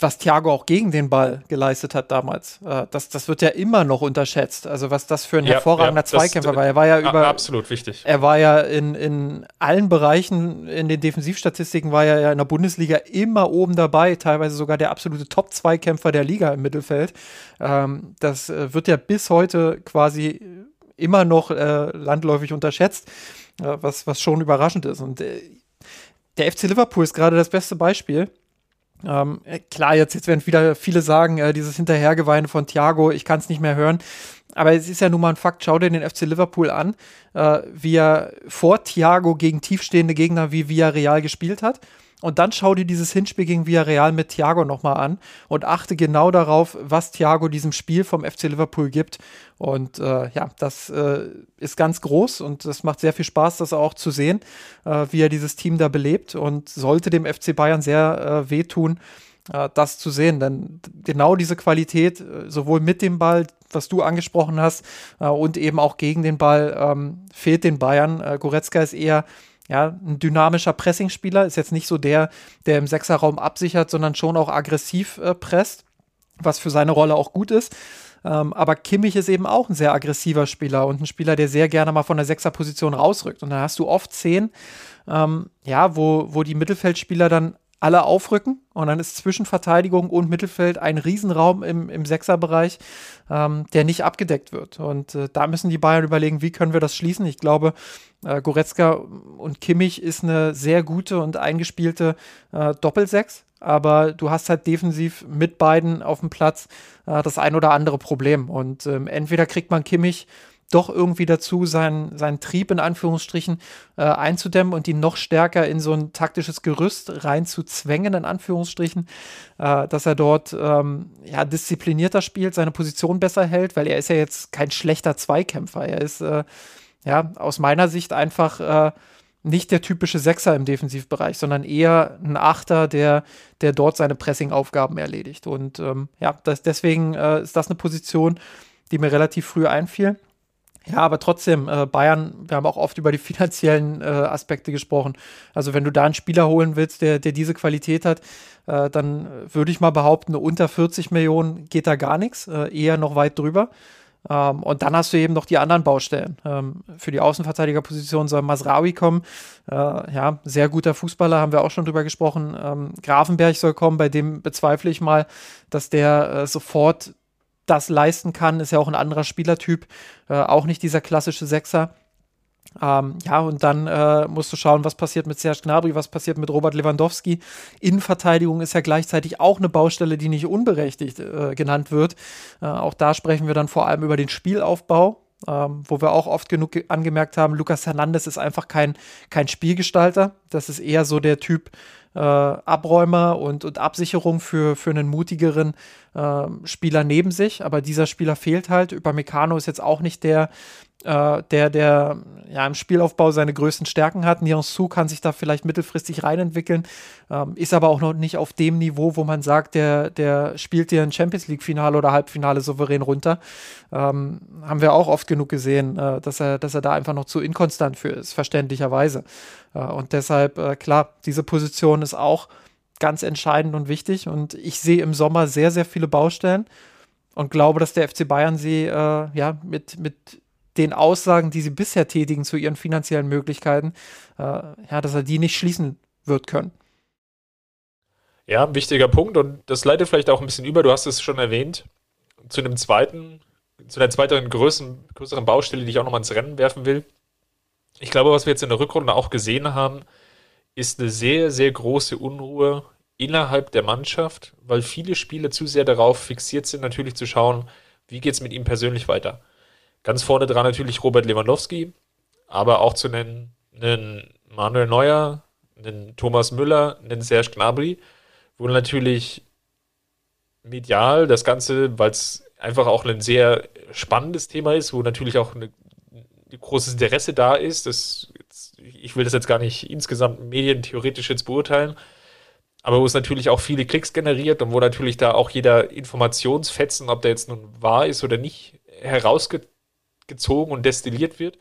was Thiago auch gegen den Ball geleistet hat damals. Äh, das, das wird ja immer noch unterschätzt. Also was das für ein ja, hervorragender ja, Zweikämpfer war. Er war ja über absolut wichtig. Er war ja in, in allen Bereichen in den Defensivstatistiken war er ja in der Bundesliga immer oben dabei, teilweise sogar der absolute Top-Zweikämpfer der Liga im Mittelfeld. Ähm, das äh, wird ja bis heute quasi immer noch äh, landläufig unterschätzt, äh, was, was schon überraschend ist. Und äh, der FC Liverpool ist gerade das beste Beispiel ähm, klar, jetzt, jetzt werden wieder viele sagen, äh, dieses Hinterhergeweine von Thiago, ich kann es nicht mehr hören. Aber es ist ja nun mal ein Fakt, schau dir den FC Liverpool an, äh, wie er vor Thiago gegen tiefstehende Gegner wie Villarreal gespielt hat. Und dann schau dir dieses Hinspiel gegen Villarreal mit Thiago nochmal an und achte genau darauf, was Thiago diesem Spiel vom FC Liverpool gibt. Und äh, ja, das äh, ist ganz groß und es macht sehr viel Spaß, das auch zu sehen, äh, wie er dieses Team da belebt und sollte dem FC Bayern sehr äh, wehtun, äh, das zu sehen. Denn genau diese Qualität, äh, sowohl mit dem Ball, was du angesprochen hast, und eben auch gegen den Ball, ähm, fehlt den Bayern. Goretzka ist eher ja, ein dynamischer Pressingspieler ist jetzt nicht so der, der im Sechserraum absichert, sondern schon auch aggressiv äh, presst, was für seine Rolle auch gut ist. Ähm, aber Kimmich ist eben auch ein sehr aggressiver Spieler und ein Spieler, der sehr gerne mal von der Sechserposition rausrückt. Und dann hast du oft Szenen, ähm, ja, wo, wo die Mittelfeldspieler dann alle aufrücken und dann ist zwischen Verteidigung und Mittelfeld ein Riesenraum im, im Sechserbereich, ähm, der nicht abgedeckt wird. Und äh, da müssen die Bayern überlegen, wie können wir das schließen. Ich glaube, äh, Goretzka und Kimmich ist eine sehr gute und eingespielte äh, Doppelsechs, aber du hast halt defensiv mit beiden auf dem Platz äh, das ein oder andere Problem. Und ähm, entweder kriegt man Kimmich doch irgendwie dazu, seinen, seinen Trieb in Anführungsstrichen äh, einzudämmen und ihn noch stärker in so ein taktisches Gerüst reinzuzwängen, in Anführungsstrichen, äh, dass er dort ähm, ja, disziplinierter spielt, seine Position besser hält, weil er ist ja jetzt kein schlechter Zweikämpfer. Er ist äh, ja aus meiner Sicht einfach äh, nicht der typische Sechser im Defensivbereich, sondern eher ein Achter, der, der dort seine Pressing-Aufgaben erledigt. Und ähm, ja, das, deswegen äh, ist das eine Position, die mir relativ früh einfiel. Ja, aber trotzdem, äh, Bayern, wir haben auch oft über die <laughs> finanziellen äh, Aspekte gesprochen. Also wenn du da einen Spieler holen willst, der, der diese Qualität hat, äh, dann würde ich mal behaupten, unter 40 Millionen geht da gar nichts, äh, eher noch weit drüber. Ähm, und dann hast du eben noch die anderen Baustellen. Ähm, für die Außenverteidigerposition soll Masraui kommen. Äh, ja, sehr guter Fußballer, haben wir auch schon drüber gesprochen. Ähm, Grafenberg soll kommen, bei dem bezweifle ich mal, dass der äh, sofort das leisten kann, ist ja auch ein anderer Spielertyp, äh, auch nicht dieser klassische Sechser. Ähm, ja, und dann äh, musst du schauen, was passiert mit Serge Gnabry, was passiert mit Robert Lewandowski. Innenverteidigung ist ja gleichzeitig auch eine Baustelle, die nicht unberechtigt äh, genannt wird. Äh, auch da sprechen wir dann vor allem über den Spielaufbau. Ähm, wo wir auch oft genug angemerkt haben, Lukas Hernandez ist einfach kein, kein Spielgestalter. Das ist eher so der Typ, äh, Abräumer und, und Absicherung für, für einen mutigeren äh, Spieler neben sich. Aber dieser Spieler fehlt halt. Upamecano ist jetzt auch nicht der, äh, der, der ja im Spielaufbau seine größten Stärken hat. Su kann sich da vielleicht mittelfristig reinentwickeln, ähm, ist aber auch noch nicht auf dem Niveau, wo man sagt, der, der spielt dir ein Champions League-Finale oder Halbfinale souverän runter. Ähm, haben wir auch oft genug gesehen, äh, dass, er, dass er da einfach noch zu inkonstant für ist, verständlicherweise. Äh, und deshalb, äh, klar, diese Position ist auch ganz entscheidend und wichtig. Und ich sehe im Sommer sehr, sehr viele Baustellen und glaube, dass der FC Bayern sie äh, ja mit, mit den Aussagen, die sie bisher tätigen zu ihren finanziellen Möglichkeiten, äh, ja, dass er die nicht schließen wird können. Ja, wichtiger Punkt und das leitet vielleicht auch ein bisschen über, du hast es schon erwähnt, zu einem zweiten, zu einer zweiten größeren, größeren Baustelle, die ich auch nochmal ins Rennen werfen will. Ich glaube, was wir jetzt in der Rückrunde auch gesehen haben, ist eine sehr, sehr große Unruhe innerhalb der Mannschaft, weil viele Spieler zu sehr darauf fixiert sind, natürlich zu schauen, wie geht es mit ihm persönlich weiter. Ganz vorne dran natürlich Robert Lewandowski, aber auch zu nennen einen Manuel Neuer, einen Thomas Müller, einen Serge Gnabry, wo natürlich medial das Ganze, weil es einfach auch ein sehr spannendes Thema ist, wo natürlich auch ein großes Interesse da ist. Das, ich will das jetzt gar nicht insgesamt medientheoretisch jetzt beurteilen, aber wo es natürlich auch viele Klicks generiert und wo natürlich da auch jeder Informationsfetzen, ob der jetzt nun wahr ist oder nicht, herausgezogen und destilliert wird.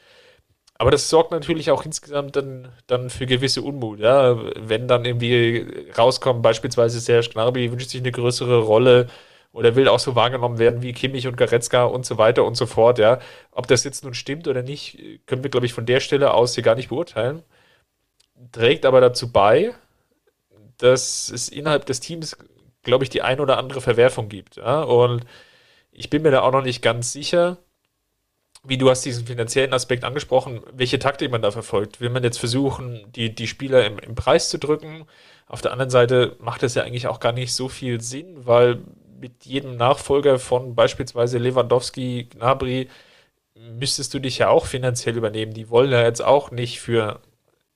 Aber das sorgt natürlich auch insgesamt dann, dann für gewisse Unmut. Ja? Wenn dann irgendwie rauskommt, beispielsweise Serge Gnabry wünscht sich eine größere Rolle oder will auch so wahrgenommen werden wie Kimmich und Goretzka und so weiter und so fort. Ja? Ob das jetzt nun stimmt oder nicht, können wir, glaube ich, von der Stelle aus hier gar nicht beurteilen. Trägt aber dazu bei, dass es innerhalb des Teams, glaube ich, die ein oder andere Verwerfung gibt. Ja? Und ich bin mir da auch noch nicht ganz sicher, wie du hast diesen finanziellen Aspekt angesprochen, welche Taktik man da verfolgt. Will man jetzt versuchen, die, die Spieler im, im Preis zu drücken? Auf der anderen Seite macht das ja eigentlich auch gar nicht so viel Sinn, weil mit jedem Nachfolger von beispielsweise Lewandowski, Gnabry, müsstest du dich ja auch finanziell übernehmen. Die wollen ja jetzt auch nicht für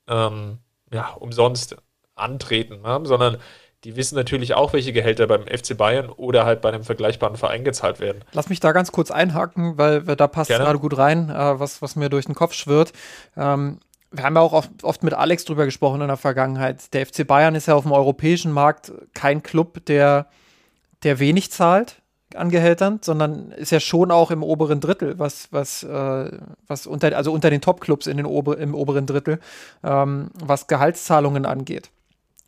ähm, ja, umsonst antreten, ne? sondern die wissen natürlich auch, welche Gehälter beim FC Bayern oder halt bei einem vergleichbaren Verein gezahlt werden. Lass mich da ganz kurz einhaken, weil, weil da passt gerade gut rein, äh, was, was mir durch den Kopf schwirrt. Ähm, wir haben ja auch oft, oft, mit Alex drüber gesprochen in der Vergangenheit. Der FC Bayern ist ja auf dem europäischen Markt kein Club, der, der wenig zahlt an Gehältern, sondern ist ja schon auch im oberen Drittel, was, was, äh, was unter, also unter den Top-Clubs in den Ober, im oberen Drittel, ähm, was Gehaltszahlungen angeht.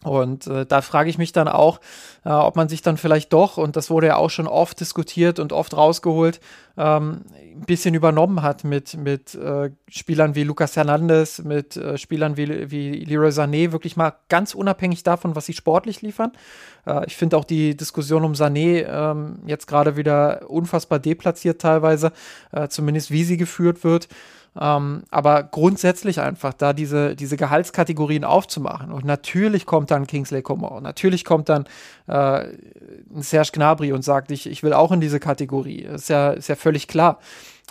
Und äh, da frage ich mich dann auch, äh, ob man sich dann vielleicht doch, und das wurde ja auch schon oft diskutiert und oft rausgeholt, ähm, ein bisschen übernommen hat mit, mit äh, Spielern wie Lucas Hernandez, mit äh, Spielern wie, wie Leroy Sané, wirklich mal ganz unabhängig davon, was sie sportlich liefern. Äh, ich finde auch die Diskussion um Sané ähm, jetzt gerade wieder unfassbar deplatziert teilweise, äh, zumindest wie sie geführt wird. Ähm, aber grundsätzlich einfach da diese, diese Gehaltskategorien aufzumachen. Und natürlich kommt dann Kingsley Coman, natürlich kommt dann äh, Serge Gnabry und sagt, ich, ich will auch in diese Kategorie. Ist ja, ist ja völlig klar.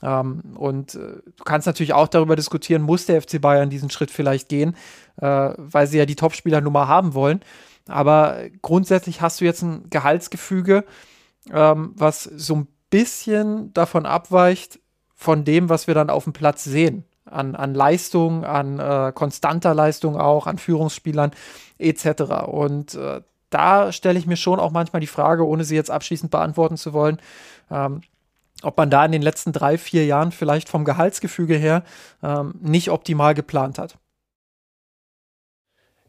Ähm, und äh, du kannst natürlich auch darüber diskutieren, muss der FC Bayern diesen Schritt vielleicht gehen, äh, weil sie ja die Topspielernummer haben wollen. Aber grundsätzlich hast du jetzt ein Gehaltsgefüge, ähm, was so ein bisschen davon abweicht, von dem, was wir dann auf dem Platz sehen. An, an Leistung, an äh, konstanter Leistung auch, an Führungsspielern etc. Und äh, da stelle ich mir schon auch manchmal die Frage, ohne sie jetzt abschließend beantworten zu wollen, ähm, ob man da in den letzten drei, vier Jahren vielleicht vom Gehaltsgefüge her ähm, nicht optimal geplant hat.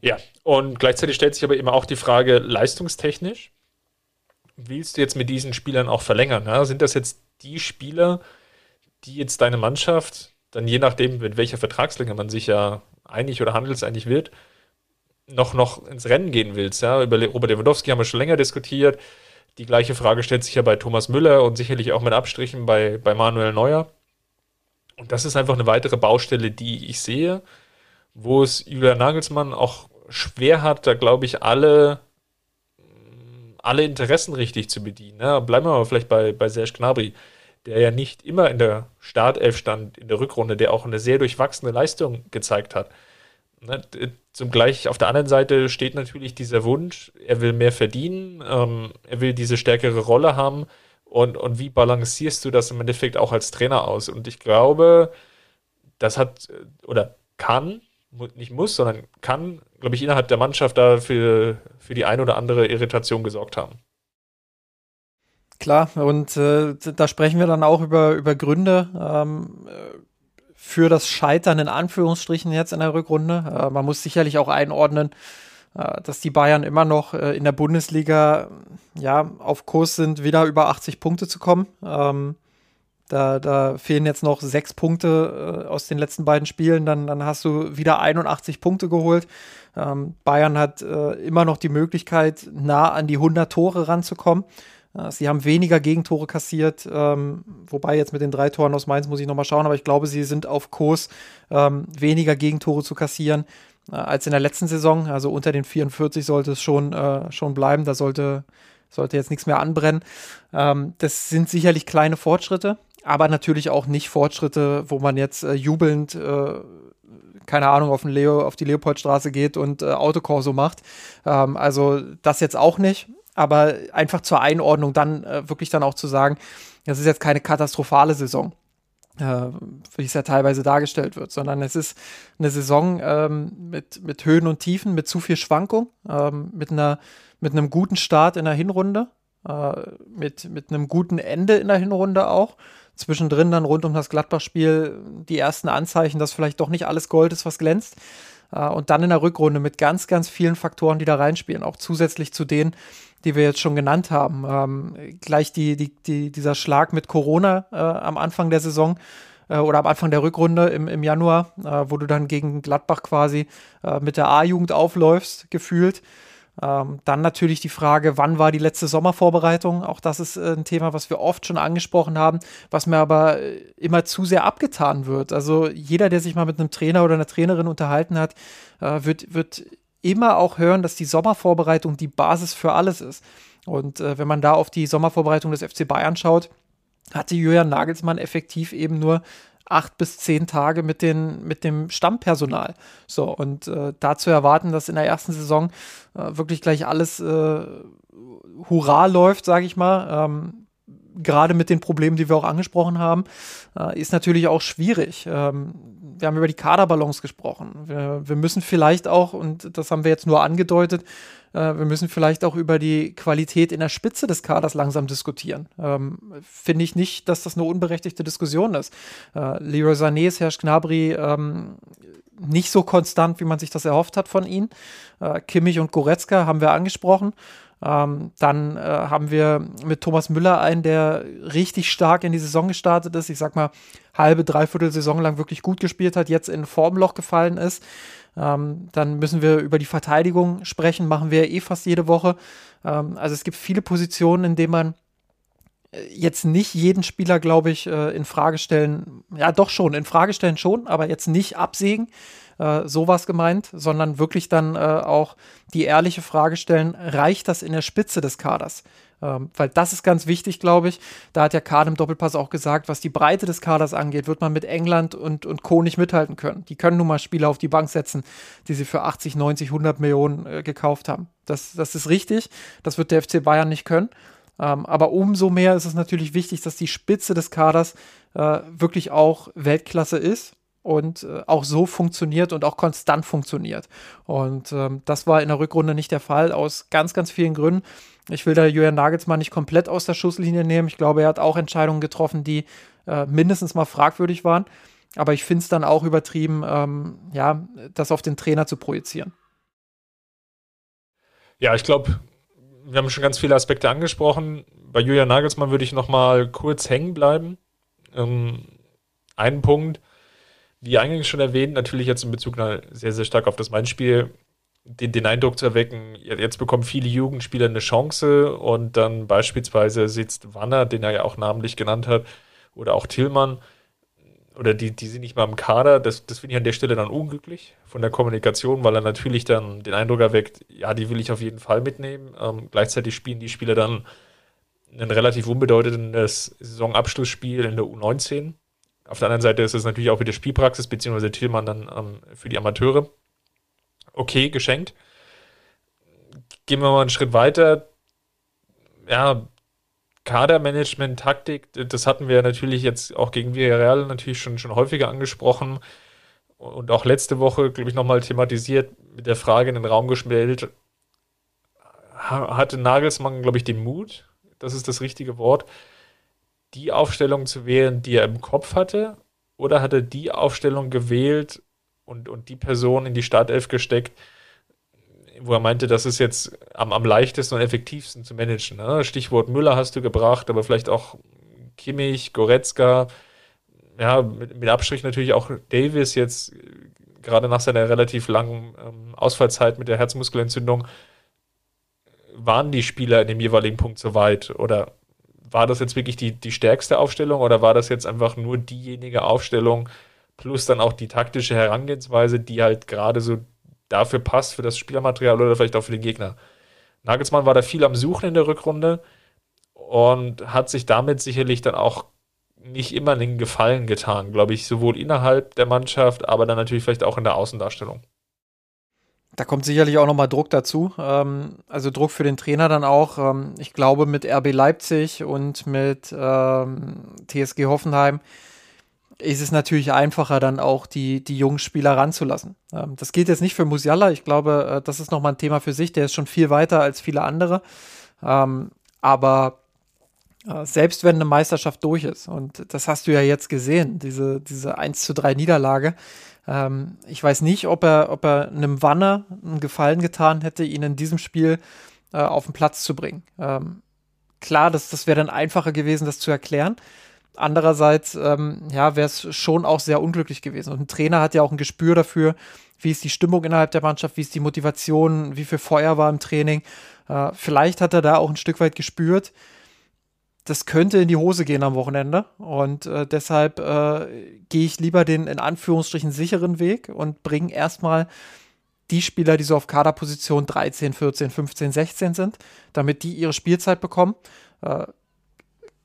Ja, und gleichzeitig stellt sich aber immer auch die Frage, leistungstechnisch, willst du jetzt mit diesen Spielern auch verlängern? Ja? Sind das jetzt die Spieler, die jetzt deine Mannschaft, dann je nachdem, mit welcher Vertragslänge man sich ja einig oder handelseinig wird, noch, noch ins Rennen gehen willst. Ja? Über Robert Lewandowski haben wir schon länger diskutiert. Die gleiche Frage stellt sich ja bei Thomas Müller und sicherlich auch mit Abstrichen bei, bei Manuel Neuer. Und das ist einfach eine weitere Baustelle, die ich sehe, wo es Julian Nagelsmann auch schwer hat, da glaube ich alle, alle Interessen richtig zu bedienen. Ja? Bleiben wir mal vielleicht bei, bei Serge Gnabry der ja nicht immer in der Startelf stand in der Rückrunde, der auch eine sehr durchwachsene Leistung gezeigt hat. Ne, zum gleich auf der anderen Seite steht natürlich dieser Wunsch, er will mehr verdienen, ähm, er will diese stärkere Rolle haben und, und wie balancierst du das im Endeffekt auch als Trainer aus? Und ich glaube, das hat oder kann, nicht muss, sondern kann, glaube ich, innerhalb der Mannschaft da für, für die ein oder andere Irritation gesorgt haben. Klar, und äh, da sprechen wir dann auch über, über Gründe ähm, für das Scheitern in Anführungsstrichen jetzt in der Rückrunde. Äh, man muss sicherlich auch einordnen, äh, dass die Bayern immer noch äh, in der Bundesliga ja, auf Kurs sind, wieder über 80 Punkte zu kommen. Ähm, da, da, fehlen jetzt noch sechs Punkte äh, aus den letzten beiden Spielen, dann, dann hast du wieder 81 Punkte geholt. Ähm, Bayern hat äh, immer noch die Möglichkeit, nah an die 100 Tore ranzukommen. Sie haben weniger Gegentore kassiert, ähm, wobei jetzt mit den drei Toren aus Mainz muss ich nochmal schauen, aber ich glaube, sie sind auf Kurs, ähm, weniger Gegentore zu kassieren äh, als in der letzten Saison. Also unter den 44 sollte es schon, äh, schon bleiben, da sollte, sollte jetzt nichts mehr anbrennen. Ähm, das sind sicherlich kleine Fortschritte, aber natürlich auch nicht Fortschritte, wo man jetzt äh, jubelnd äh, keine Ahnung, auf, Leo, auf die Leopoldstraße geht und äh, Autokorso macht. Ähm, also das jetzt auch nicht, aber einfach zur Einordnung dann äh, wirklich dann auch zu sagen, das ist jetzt keine katastrophale Saison äh, wie es ja teilweise dargestellt wird, sondern es ist eine Saison ähm, mit, mit Höhen und Tiefen, mit zu viel Schwankung, ähm, mit, einer, mit einem guten Start in der Hinrunde, äh, mit, mit einem guten Ende in der Hinrunde auch. Zwischendrin dann rund um das Gladbach-Spiel die ersten Anzeichen, dass vielleicht doch nicht alles Gold ist, was glänzt. Äh, und dann in der Rückrunde mit ganz, ganz vielen Faktoren, die da reinspielen, auch zusätzlich zu denen, die wir jetzt schon genannt haben. Ähm, gleich die, die, die, dieser Schlag mit Corona äh, am Anfang der Saison äh, oder am Anfang der Rückrunde im, im Januar, äh, wo du dann gegen Gladbach quasi äh, mit der A-Jugend aufläufst, gefühlt. Ähm, dann natürlich die Frage, wann war die letzte Sommervorbereitung? Auch das ist äh, ein Thema, was wir oft schon angesprochen haben, was mir aber äh, immer zu sehr abgetan wird. Also jeder, der sich mal mit einem Trainer oder einer Trainerin unterhalten hat, äh, wird, wird immer auch hören, dass die Sommervorbereitung die Basis für alles ist. Und äh, wenn man da auf die Sommervorbereitung des FC Bayern schaut, hatte Julian Nagelsmann effektiv eben nur acht bis zehn Tage mit, den, mit dem Stammpersonal. So, und äh, da zu erwarten, dass in der ersten Saison äh, wirklich gleich alles äh, Hurra läuft, sage ich mal, ähm, gerade mit den Problemen, die wir auch angesprochen haben, äh, ist natürlich auch schwierig. Ähm, wir haben über die Kaderbalance gesprochen. Wir, wir, müssen vielleicht auch, und das haben wir jetzt nur angedeutet, äh, wir müssen vielleicht auch über die Qualität in der Spitze des Kaders langsam diskutieren. Ähm, Finde ich nicht, dass das eine unberechtigte Diskussion ist. Äh, Leroy Sané, Serge Gnabry, ähm, nicht so konstant, wie man sich das erhofft hat von ihnen. Äh, Kimmich und Goretzka haben wir angesprochen. Ähm, dann äh, haben wir mit Thomas Müller einen, der richtig stark in die Saison gestartet ist. Ich sag mal, halbe, dreiviertel Saison lang wirklich gut gespielt hat, jetzt in Formloch gefallen ist. Ähm, dann müssen wir über die Verteidigung sprechen, machen wir eh fast jede Woche. Ähm, also es gibt viele Positionen, in denen man äh, jetzt nicht jeden Spieler, glaube ich, äh, in Frage stellen, ja doch schon, in Frage stellen schon, aber jetzt nicht absägen äh, sowas gemeint, sondern wirklich dann äh, auch die ehrliche Frage stellen, reicht das in der Spitze des Kaders? Ähm, weil das ist ganz wichtig, glaube ich. Da hat ja Kahn im Doppelpass auch gesagt, was die Breite des Kaders angeht, wird man mit England und, und Co. nicht mithalten können. Die können nun mal Spieler auf die Bank setzen, die sie für 80, 90, 100 Millionen äh, gekauft haben. Das, das ist richtig. Das wird der FC Bayern nicht können. Ähm, aber umso mehr ist es natürlich wichtig, dass die Spitze des Kaders äh, wirklich auch Weltklasse ist und äh, auch so funktioniert und auch konstant funktioniert. Und ähm, das war in der Rückrunde nicht der Fall, aus ganz, ganz vielen Gründen. Ich will da Julian Nagelsmann nicht komplett aus der Schusslinie nehmen. Ich glaube, er hat auch Entscheidungen getroffen, die äh, mindestens mal fragwürdig waren. Aber ich finde es dann auch übertrieben, ähm, ja, das auf den Trainer zu projizieren. Ja, ich glaube, wir haben schon ganz viele Aspekte angesprochen. Bei Julian Nagelsmann würde ich noch mal kurz hängen bleiben. Ähm, ein Punkt, wie eingangs schon erwähnt, natürlich jetzt in Bezug sehr, sehr stark auf das Main-Spiel, den, den, Eindruck zu erwecken, jetzt bekommen viele Jugendspieler eine Chance und dann beispielsweise sitzt Wanner, den er ja auch namentlich genannt hat, oder auch Tillmann, oder die, die sind nicht mal im Kader, das, das finde ich an der Stelle dann unglücklich von der Kommunikation, weil er natürlich dann den Eindruck erweckt, ja, die will ich auf jeden Fall mitnehmen. Ähm, gleichzeitig spielen die Spieler dann ein relativ unbedeutendes Saisonabschlussspiel in der U19 auf der anderen Seite ist es natürlich auch wieder Spielpraxis, beziehungsweise Tillmann dann ähm, für die Amateure. Okay, geschenkt. Gehen wir mal einen Schritt weiter. Ja, Kadermanagement, Taktik, das hatten wir natürlich jetzt auch gegen Villarreal natürlich schon, schon häufiger angesprochen und auch letzte Woche, glaube ich, nochmal thematisiert, mit der Frage in den Raum gestellt, hatte Nagelsmann, glaube ich, den Mut, das ist das richtige Wort, die Aufstellung zu wählen, die er im Kopf hatte? Oder hat er die Aufstellung gewählt und, und die Person in die Startelf gesteckt, wo er meinte, das ist jetzt am, am leichtesten und effektivsten zu managen? Ne? Stichwort Müller hast du gebracht, aber vielleicht auch Kimmich, Goretzka, ja, mit, mit Abstrich natürlich auch Davis jetzt gerade nach seiner relativ langen ähm, Ausfallzeit mit der Herzmuskelentzündung waren die Spieler in dem jeweiligen Punkt so weit oder war das jetzt wirklich die, die stärkste Aufstellung oder war das jetzt einfach nur diejenige Aufstellung plus dann auch die taktische Herangehensweise, die halt gerade so dafür passt, für das Spielermaterial oder vielleicht auch für den Gegner? Nagelsmann war da viel am Suchen in der Rückrunde und hat sich damit sicherlich dann auch nicht immer einen Gefallen getan, glaube ich, sowohl innerhalb der Mannschaft, aber dann natürlich vielleicht auch in der Außendarstellung. Da kommt sicherlich auch nochmal Druck dazu. Ähm, also Druck für den Trainer dann auch. Ähm, ich glaube, mit RB Leipzig und mit ähm, TSG Hoffenheim ist es natürlich einfacher, dann auch die, die jungen Spieler ranzulassen. Ähm, das gilt jetzt nicht für Musiala. Ich glaube, äh, das ist nochmal ein Thema für sich. Der ist schon viel weiter als viele andere. Ähm, aber äh, selbst wenn eine Meisterschaft durch ist, und das hast du ja jetzt gesehen, diese, diese 1 zu 3 Niederlage, ähm, ich weiß nicht, ob er, ob er einem Wanner einen Gefallen getan hätte, ihn in diesem Spiel äh, auf den Platz zu bringen. Ähm, klar, das, das wäre dann einfacher gewesen, das zu erklären. Andererseits, ähm, ja, wäre es schon auch sehr unglücklich gewesen. Und ein Trainer hat ja auch ein Gespür dafür, wie ist die Stimmung innerhalb der Mannschaft, wie ist die Motivation, wie viel Feuer war im Training. Äh, vielleicht hat er da auch ein Stück weit gespürt, das könnte in die Hose gehen am Wochenende. Und äh, deshalb äh, gehe ich lieber den in Anführungsstrichen sicheren Weg und bringe erstmal die Spieler, die so auf Kaderposition 13, 14, 15, 16 sind, damit die ihre Spielzeit bekommen. Äh,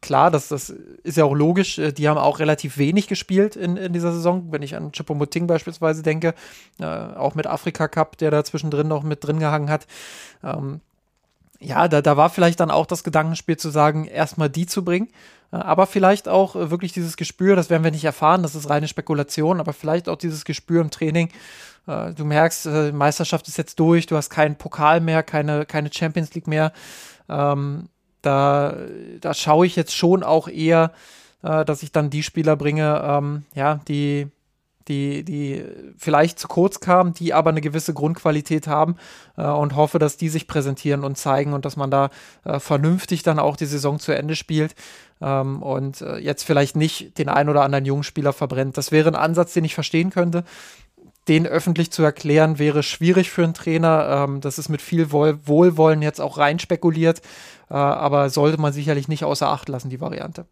klar, das, das ist ja auch logisch. Äh, die haben auch relativ wenig gespielt in, in dieser Saison. Wenn ich an Choupo-Moting beispielsweise denke, äh, auch mit Afrika Cup, der da zwischendrin noch mit drin gehangen hat. Ähm, ja, da, da war vielleicht dann auch das Gedankenspiel zu sagen, erstmal die zu bringen. Äh, aber vielleicht auch äh, wirklich dieses Gespür, das werden wir nicht erfahren, das ist reine Spekulation, aber vielleicht auch dieses Gespür im Training. Äh, du merkst, Meisterschaft ist jetzt durch, du hast keinen Pokal mehr, keine, keine Champions League mehr. Ähm, da, da schaue ich jetzt schon auch eher, dass ich dann die Spieler bringe, ähm, ja, die, die, die vielleicht zu kurz kamen, die aber eine gewisse Grundqualität haben äh, und hoffe, dass die sich präsentieren und zeigen und dass man da äh, vernünftig dann auch die Saison zu Ende spielt ähm, und äh, jetzt vielleicht nicht den einen oder anderen jungen Spieler verbrennt. Das wäre ein Ansatz, den ich verstehen könnte. Den öffentlich zu erklären, wäre schwierig für einen Trainer. Ähm, das ist mit viel Wohl Wohlwollen jetzt auch rein spekuliert, äh, aber sollte man sicherlich nicht außer Acht lassen, die Variante.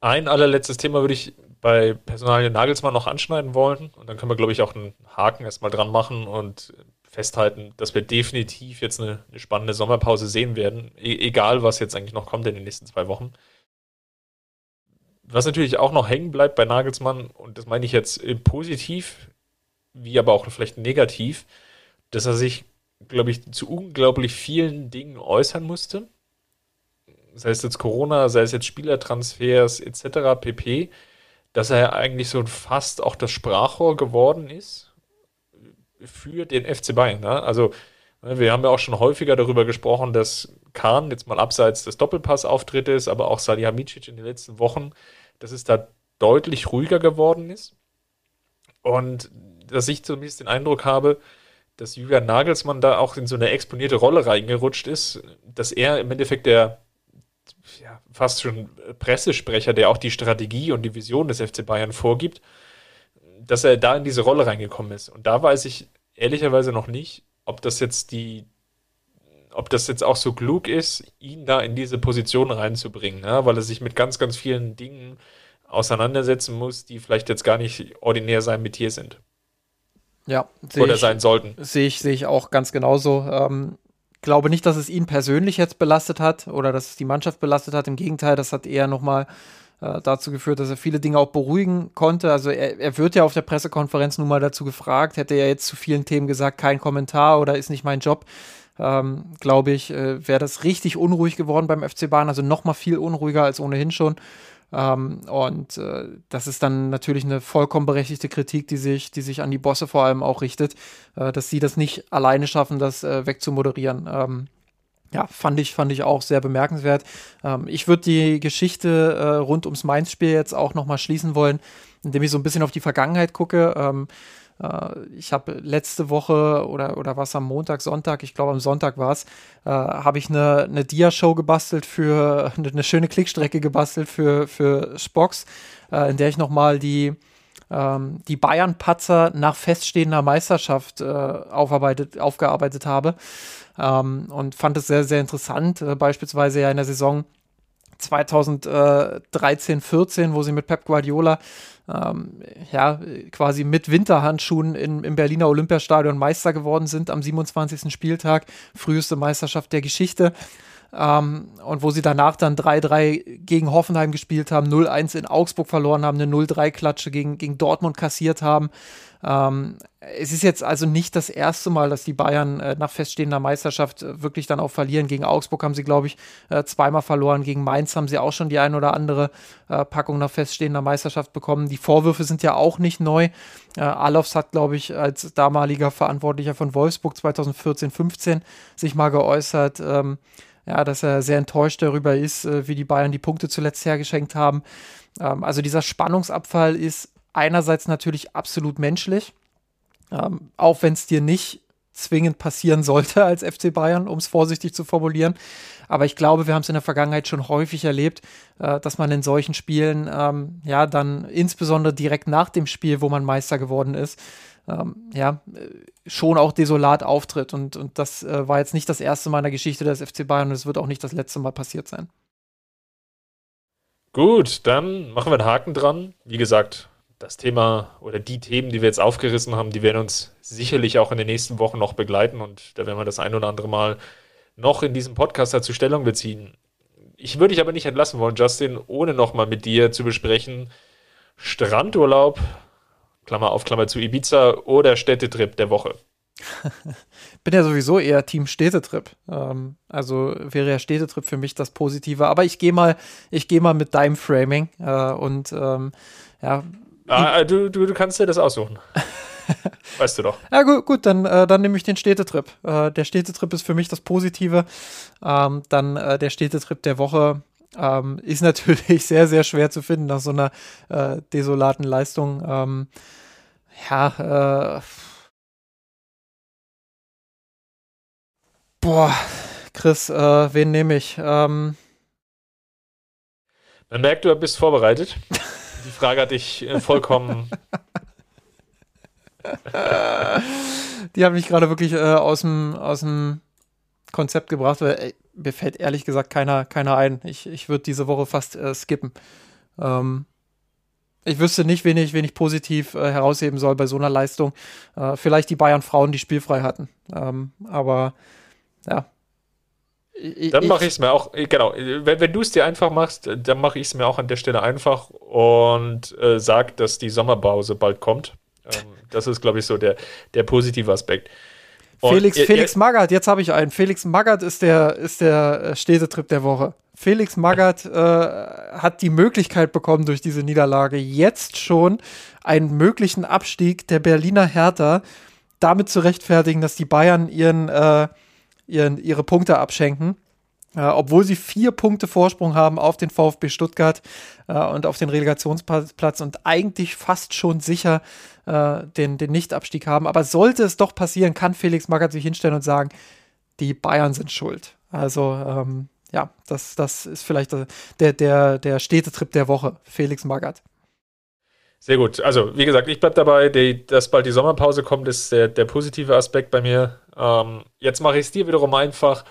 Ein allerletztes Thema würde ich bei Personalien Nagelsmann noch anschneiden wollen. Und dann können wir, glaube ich, auch einen Haken erstmal dran machen und festhalten, dass wir definitiv jetzt eine, eine spannende Sommerpause sehen werden, e egal was jetzt eigentlich noch kommt in den nächsten zwei Wochen. Was natürlich auch noch hängen bleibt bei Nagelsmann, und das meine ich jetzt positiv, wie aber auch vielleicht negativ, dass er sich, glaube ich, zu unglaublich vielen Dingen äußern musste. Sei es jetzt Corona, sei es jetzt Spielertransfers etc. pp dass er eigentlich so fast auch das Sprachrohr geworden ist für den FC Bayern. Ne? Also ne, wir haben ja auch schon häufiger darüber gesprochen, dass Kahn jetzt mal abseits des Doppelpass-Auftrittes, aber auch Salihamidzic in den letzten Wochen, dass es da deutlich ruhiger geworden ist. Und dass ich zumindest den Eindruck habe, dass Julian Nagelsmann da auch in so eine exponierte Rolle reingerutscht ist, dass er im Endeffekt der ja, fast schon Pressesprecher, der auch die Strategie und die Vision des FC Bayern vorgibt, dass er da in diese Rolle reingekommen ist. Und da weiß ich ehrlicherweise noch nicht, ob das jetzt die, ob das jetzt auch so klug ist, ihn da in diese Position reinzubringen, ja? weil er sich mit ganz, ganz vielen Dingen auseinandersetzen muss, die vielleicht jetzt gar nicht ordinär sein Metier sind. Ja, oder ich, sein sollten. Sehe ich, sehe ich auch ganz genauso. Ähm, glaube nicht, dass es ihn persönlich jetzt belastet hat oder dass es die Mannschaft belastet hat. Im Gegenteil, das hat eher nochmal äh, dazu geführt, dass er viele Dinge auch beruhigen konnte. Also er, er wird ja auf der Pressekonferenz nun mal dazu gefragt, hätte er jetzt zu vielen Themen gesagt, kein Kommentar oder ist nicht mein Job. Ähm, glaube ich, äh, wäre das richtig unruhig geworden beim FC Bayern, also nochmal viel unruhiger als ohnehin schon. Ähm, und äh, das ist dann natürlich eine vollkommen berechtigte Kritik, die sich, die sich an die Bosse vor allem auch richtet, äh, dass sie das nicht alleine schaffen, das äh, wegzumoderieren. Ähm, ja, fand ich, fand ich auch sehr bemerkenswert. Ähm, ich würde die Geschichte äh, rund ums Mainz-Spiel jetzt auch nochmal schließen wollen, indem ich so ein bisschen auf die Vergangenheit gucke. Äh, ich habe letzte Woche oder, oder was am Montag, Sonntag, ich glaube am Sonntag war es, äh, habe ich eine, eine Dia-Show gebastelt für <laughs> eine, eine, schöne Klickstrecke gebastelt für, für Spox, äh, in der ich nochmal die, ähm, die Bayern-Patzer nach feststehender Meisterschaft äh, aufarbeitet, aufgearbeitet habe. Ähm, und fand es sehr, sehr interessant. Äh, beispielsweise ja in der Saison 2013, 14, wo sie mit Pep Guardiola ähm, ja, quasi mit Winterhandschuhen in, im Berliner Olympiastadion Meister geworden sind am 27. Spieltag, früheste Meisterschaft der Geschichte. Ähm, und wo sie danach dann 3-3 gegen Hoffenheim gespielt haben, 0-1 in Augsburg verloren haben, eine 0-3-Klatsche gegen, gegen Dortmund kassiert haben. Ähm, es ist jetzt also nicht das erste Mal, dass die Bayern äh, nach feststehender Meisterschaft äh, wirklich dann auch verlieren. Gegen Augsburg haben sie, glaube ich, äh, zweimal verloren. Gegen Mainz haben sie auch schon die ein oder andere äh, Packung nach feststehender Meisterschaft bekommen. Die Vorwürfe sind ja auch nicht neu. Äh, Alofs hat, glaube ich, als damaliger Verantwortlicher von Wolfsburg 2014-15 sich mal geäußert. Ähm, ja, dass er sehr enttäuscht darüber ist, äh, wie die Bayern die Punkte zuletzt hergeschenkt haben. Ähm, also dieser Spannungsabfall ist einerseits natürlich absolut menschlich, ähm, auch wenn es dir nicht zwingend passieren sollte als FC Bayern, um es vorsichtig zu formulieren. Aber ich glaube, wir haben es in der Vergangenheit schon häufig erlebt, äh, dass man in solchen Spielen, ähm, ja, dann insbesondere direkt nach dem Spiel, wo man Meister geworden ist, ähm, ja, äh, schon auch desolat auftritt. Und, und das äh, war jetzt nicht das erste Mal in der Geschichte des FC Bayern und es wird auch nicht das letzte Mal passiert sein. Gut, dann machen wir einen Haken dran. Wie gesagt, das Thema oder die Themen, die wir jetzt aufgerissen haben, die werden uns sicherlich auch in den nächsten Wochen noch begleiten und da werden wir das ein oder andere Mal noch in diesem Podcast dazu Stellung beziehen. Ich würde dich aber nicht entlassen wollen, Justin, ohne nochmal mit dir zu besprechen. Strandurlaub, Klammer auf Klammer zu Ibiza oder Städtetrip der Woche. <laughs> Bin ja sowieso eher Team Städtetrip. Ähm, also wäre ja Städtetrip für mich das Positive. Aber ich gehe mal, ich gehe mal mit deinem Framing äh, und ähm, ja, Ah, du, du, du kannst dir das aussuchen. <laughs> weißt du doch. Ja, gut, gut dann, äh, dann nehme ich den Städtetrip. Äh, der Städtetrip ist für mich das Positive. Ähm, dann äh, der Städtetrip der Woche ähm, ist <laughs> natürlich sehr, sehr schwer zu finden nach so einer äh, desolaten Leistung. Ähm, ja, äh, boah, Chris, äh, wen nehme ich? Ähm, Man merkt, du bist vorbereitet. <laughs> Frage hatte ich äh, vollkommen. <laughs> die haben mich gerade wirklich äh, aus dem Konzept gebracht, weil ey, mir fällt ehrlich gesagt keiner, keiner ein. Ich, ich würde diese Woche fast äh, skippen. Ähm, ich wüsste nicht, wen ich, wen ich positiv äh, herausheben soll bei so einer Leistung. Äh, vielleicht die Bayern-Frauen, die spielfrei hatten. Ähm, aber ja, dann mache ich es mir auch, genau, wenn, wenn du es dir einfach machst, dann mache ich es mir auch an der Stelle einfach und äh, sag, dass die Sommerpause bald kommt. Ähm, das ist, glaube ich, so der, der positive Aspekt. Und Felix, ihr, Felix ihr, Magath, jetzt habe ich einen. Felix Magath ist der, ist der äh, Städtetrip der Woche. Felix Magath äh, hat die Möglichkeit bekommen, durch diese Niederlage jetzt schon einen möglichen Abstieg der Berliner Hertha damit zu rechtfertigen, dass die Bayern ihren äh, ihren, ihre Punkte abschenken. Äh, obwohl sie vier Punkte Vorsprung haben auf den VfB Stuttgart äh, und auf den Relegationsplatz und eigentlich fast schon sicher äh, den, den Nichtabstieg haben. Aber sollte es doch passieren, kann Felix Magath sich hinstellen und sagen, die Bayern sind schuld. Also ähm, ja, das, das ist vielleicht der, der, der Städtetrip der Woche, Felix Magath. Sehr gut. Also, wie gesagt, ich bleibe dabei, die, dass bald die Sommerpause kommt, ist der, der positive Aspekt bei mir. Ähm, jetzt mache ich es dir wiederum einfach.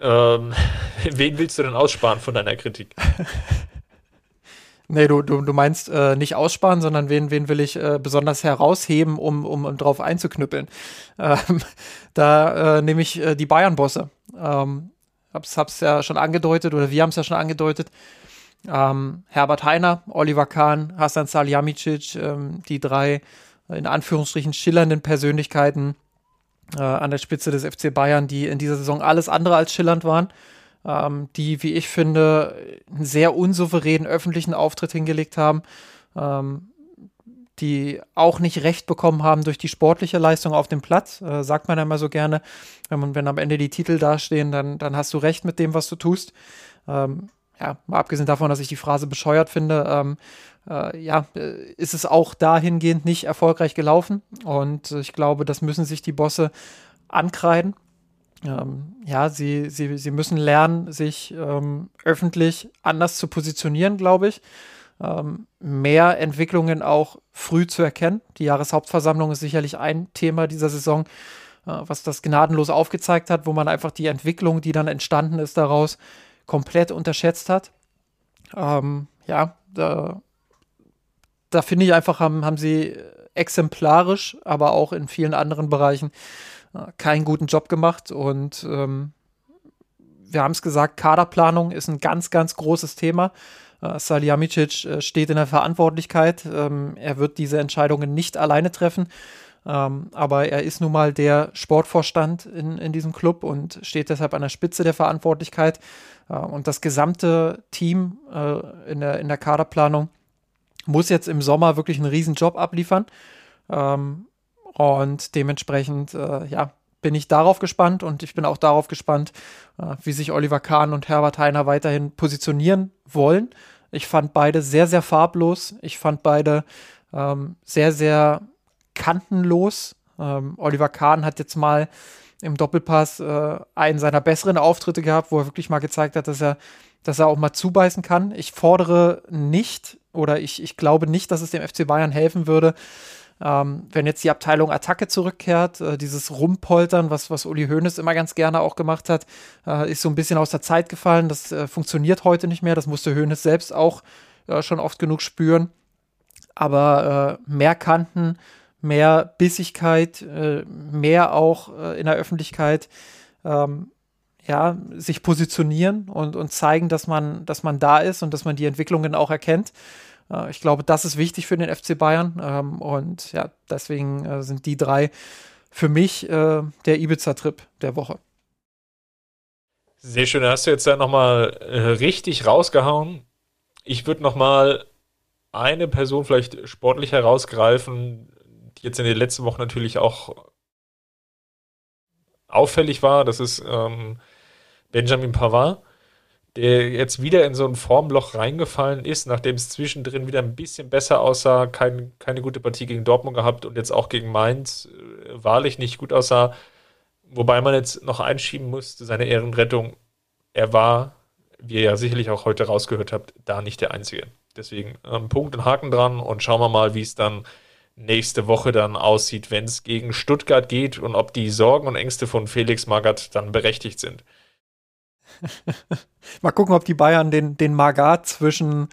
Ähm, <laughs> wen willst du denn aussparen von deiner Kritik? <laughs> Nee, du, du, du meinst äh, nicht aussparen, sondern wen, wen will ich äh, besonders herausheben, um, um, um drauf einzuknüppeln. <laughs> Ähm, da äh, nehme ich äh, die Bayern-Bosse. Ähm, hab's, hab's ja schon angedeutet, oder wir haben es ja schon angedeutet. Ähm, Herbert Heiner, Oliver Kahn, Hasan Salihamidzic, ähm, die drei in Anführungsstrichen schillernden Persönlichkeiten äh, an der Spitze des FC Bayern, die in dieser Saison alles andere als schillernd waren, ähm, die, wie ich finde, einen sehr unsouveränen öffentlichen Auftritt hingelegt haben, ähm, die auch nicht recht bekommen haben durch die sportliche Leistung auf dem Platz, äh, sagt man immer so gerne. Wenn, wenn am Ende die Titel dastehen, dann, dann hast du recht mit dem, was du tust. Ähm, ja, mal abgesehen davon, dass ich die Phrase bescheuert finde, ähm, äh, ja, äh, ist es auch dahingehend nicht erfolgreich gelaufen. Und ich glaube, das müssen sich die Bosse ankreiden. Ähm, ja, sie, sie, sie müssen lernen, sich ähm, öffentlich anders zu positionieren, glaube ich. Ähm, mehr Entwicklungen auch früh zu erkennen. Die Jahreshauptversammlung ist sicherlich ein Thema dieser Saison, äh, was das gnadenlos aufgezeigt hat, wo man einfach die Entwicklung, die dann entstanden ist daraus, komplett unterschätzt hat. Ähm, ja, da, da finde ich einfach, haben, haben sie exemplarisch, aber auch in vielen anderen Bereichen äh, keinen guten Job gemacht und ähm, wir haben es gesagt, Kaderplanung ist ein ganz, ganz großes Thema. Äh, Salihamidzic äh, steht in der Verantwortlichkeit. Ähm, er wird diese Entscheidungen nicht alleine treffen. Ähm, aber er ist nun mal der Sportvorstand in, in diesem Club und steht deshalb an der Spitze der Verantwortlichkeit. Äh, und das gesamte Team äh, in, der, in der Kaderplanung muss jetzt im Sommer wirklich einen riesen Job abliefern. Ähm, und dementsprechend, äh, ja, bin ich darauf gespannt und ich bin auch darauf gespannt, äh, wie sich Oliver Kahn und Herbert Heiner weiterhin positionieren wollen. Ich fand beide sehr, sehr farblos. Ich fand beide ähm, sehr, sehr kantenlos. Ähm, Oliver Kahn hat jetzt mal im Doppelpass äh, einen seiner besseren Auftritte gehabt, wo er wirklich mal gezeigt hat, dass er, dass er auch mal zubeißen kann. Ich fordere nicht oder ich, ich glaube nicht, dass es dem FC Bayern helfen würde, ähm, wenn jetzt die Abteilung Attacke zurückkehrt, äh, dieses Rumpoltern, was, was Uli Hoeneß immer ganz gerne auch gemacht hat, äh, ist so ein bisschen aus der Zeit gefallen. Das äh, funktioniert heute nicht mehr. Das musste Hoeneß selbst auch äh, schon oft genug spüren. Aber äh, mehr Kanten, mehr Bissigkeit, äh, mehr auch in der Öffentlichkeit. Ähm, ja, sich positionieren und, und zeigen, dass man, dass man da ist und dass man die Entwicklungen auch erkennt. Äh, ich glaube, das ist wichtig für den FC Bayern. Ähm, und ja, deswegen äh, sind die drei für mich äh, der Ibiza-Trip der Woche. Sehr schön, da hast du jetzt ja nochmal äh, richtig rausgehauen. Ich würde nochmal eine Person vielleicht sportlich herausgreifen, jetzt in den letzten Wochen natürlich auch auffällig war. Das ist ähm, Benjamin Pavard der jetzt wieder in so ein Formloch reingefallen ist, nachdem es zwischendrin wieder ein bisschen besser aussah, kein, keine gute Partie gegen Dortmund gehabt und jetzt auch gegen Mainz äh, wahrlich nicht gut aussah. Wobei man jetzt noch einschieben musste, seine Ehrenrettung, er war, wie ihr ja sicherlich auch heute rausgehört habt, da nicht der Einzige. Deswegen ähm, Punkt und Haken dran und schauen wir mal, wie es dann nächste Woche dann aussieht, wenn es gegen Stuttgart geht und ob die Sorgen und Ängste von Felix Magath dann berechtigt sind. <laughs> Mal gucken, ob die Bayern den, den Magat zwischen,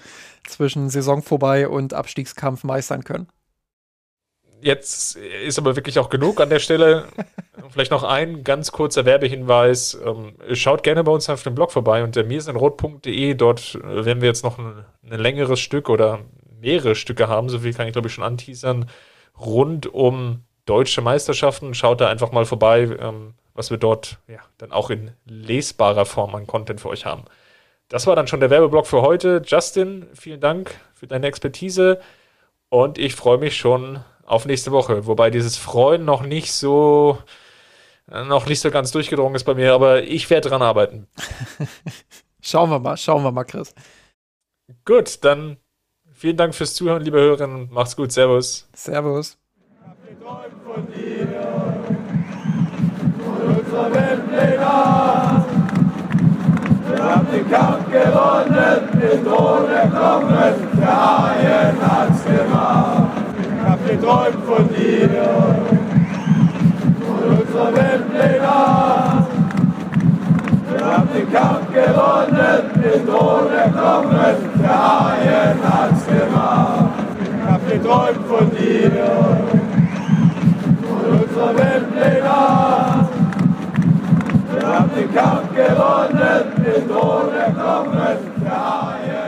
zwischen Saison vorbei und Abstiegskampf meistern können. Jetzt ist aber wirklich auch genug an der Stelle. <laughs> Vielleicht noch ein ganz kurzer Werbehinweis. Ähm, schaut gerne bei uns auf dem Blog vorbei unter mirsinrot.de. Dort werden wir jetzt noch ein, ein längeres Stück oder mehrere Stücke haben. So viel kann ich glaube ich schon anteasern. Rund um deutsche Meisterschaften. Schaut da einfach mal vorbei. Ähm, was wir dort ja, dann auch in lesbarer Form an Content für euch haben. Das war dann schon der Werbeblock für heute. Justin, vielen Dank für deine Expertise und ich freue mich schon auf nächste Woche. Wobei dieses Freuen noch nicht so noch nicht so ganz durchgedrungen ist bei mir, aber ich werde dran arbeiten. <laughs> schauen wir mal, schauen wir mal, Chris. Gut, dann vielen Dank fürs Zuhören, liebe Hörerinnen. Macht's gut, Servus. Servus unser Weltpläne. Wir haben den Kampf gewonnen, den Thron erkommen, der Haien hat's gemacht. Ich hab geträumt von dir und unserer Weltpläne. Haben den Kampf gewonnen, den Thron erkommen, der Haien hat's gemacht. Ich hab geträumt von dir und unserer Weltpläne. Wir haben den Kampf gewonnen, den Thron erkommen, der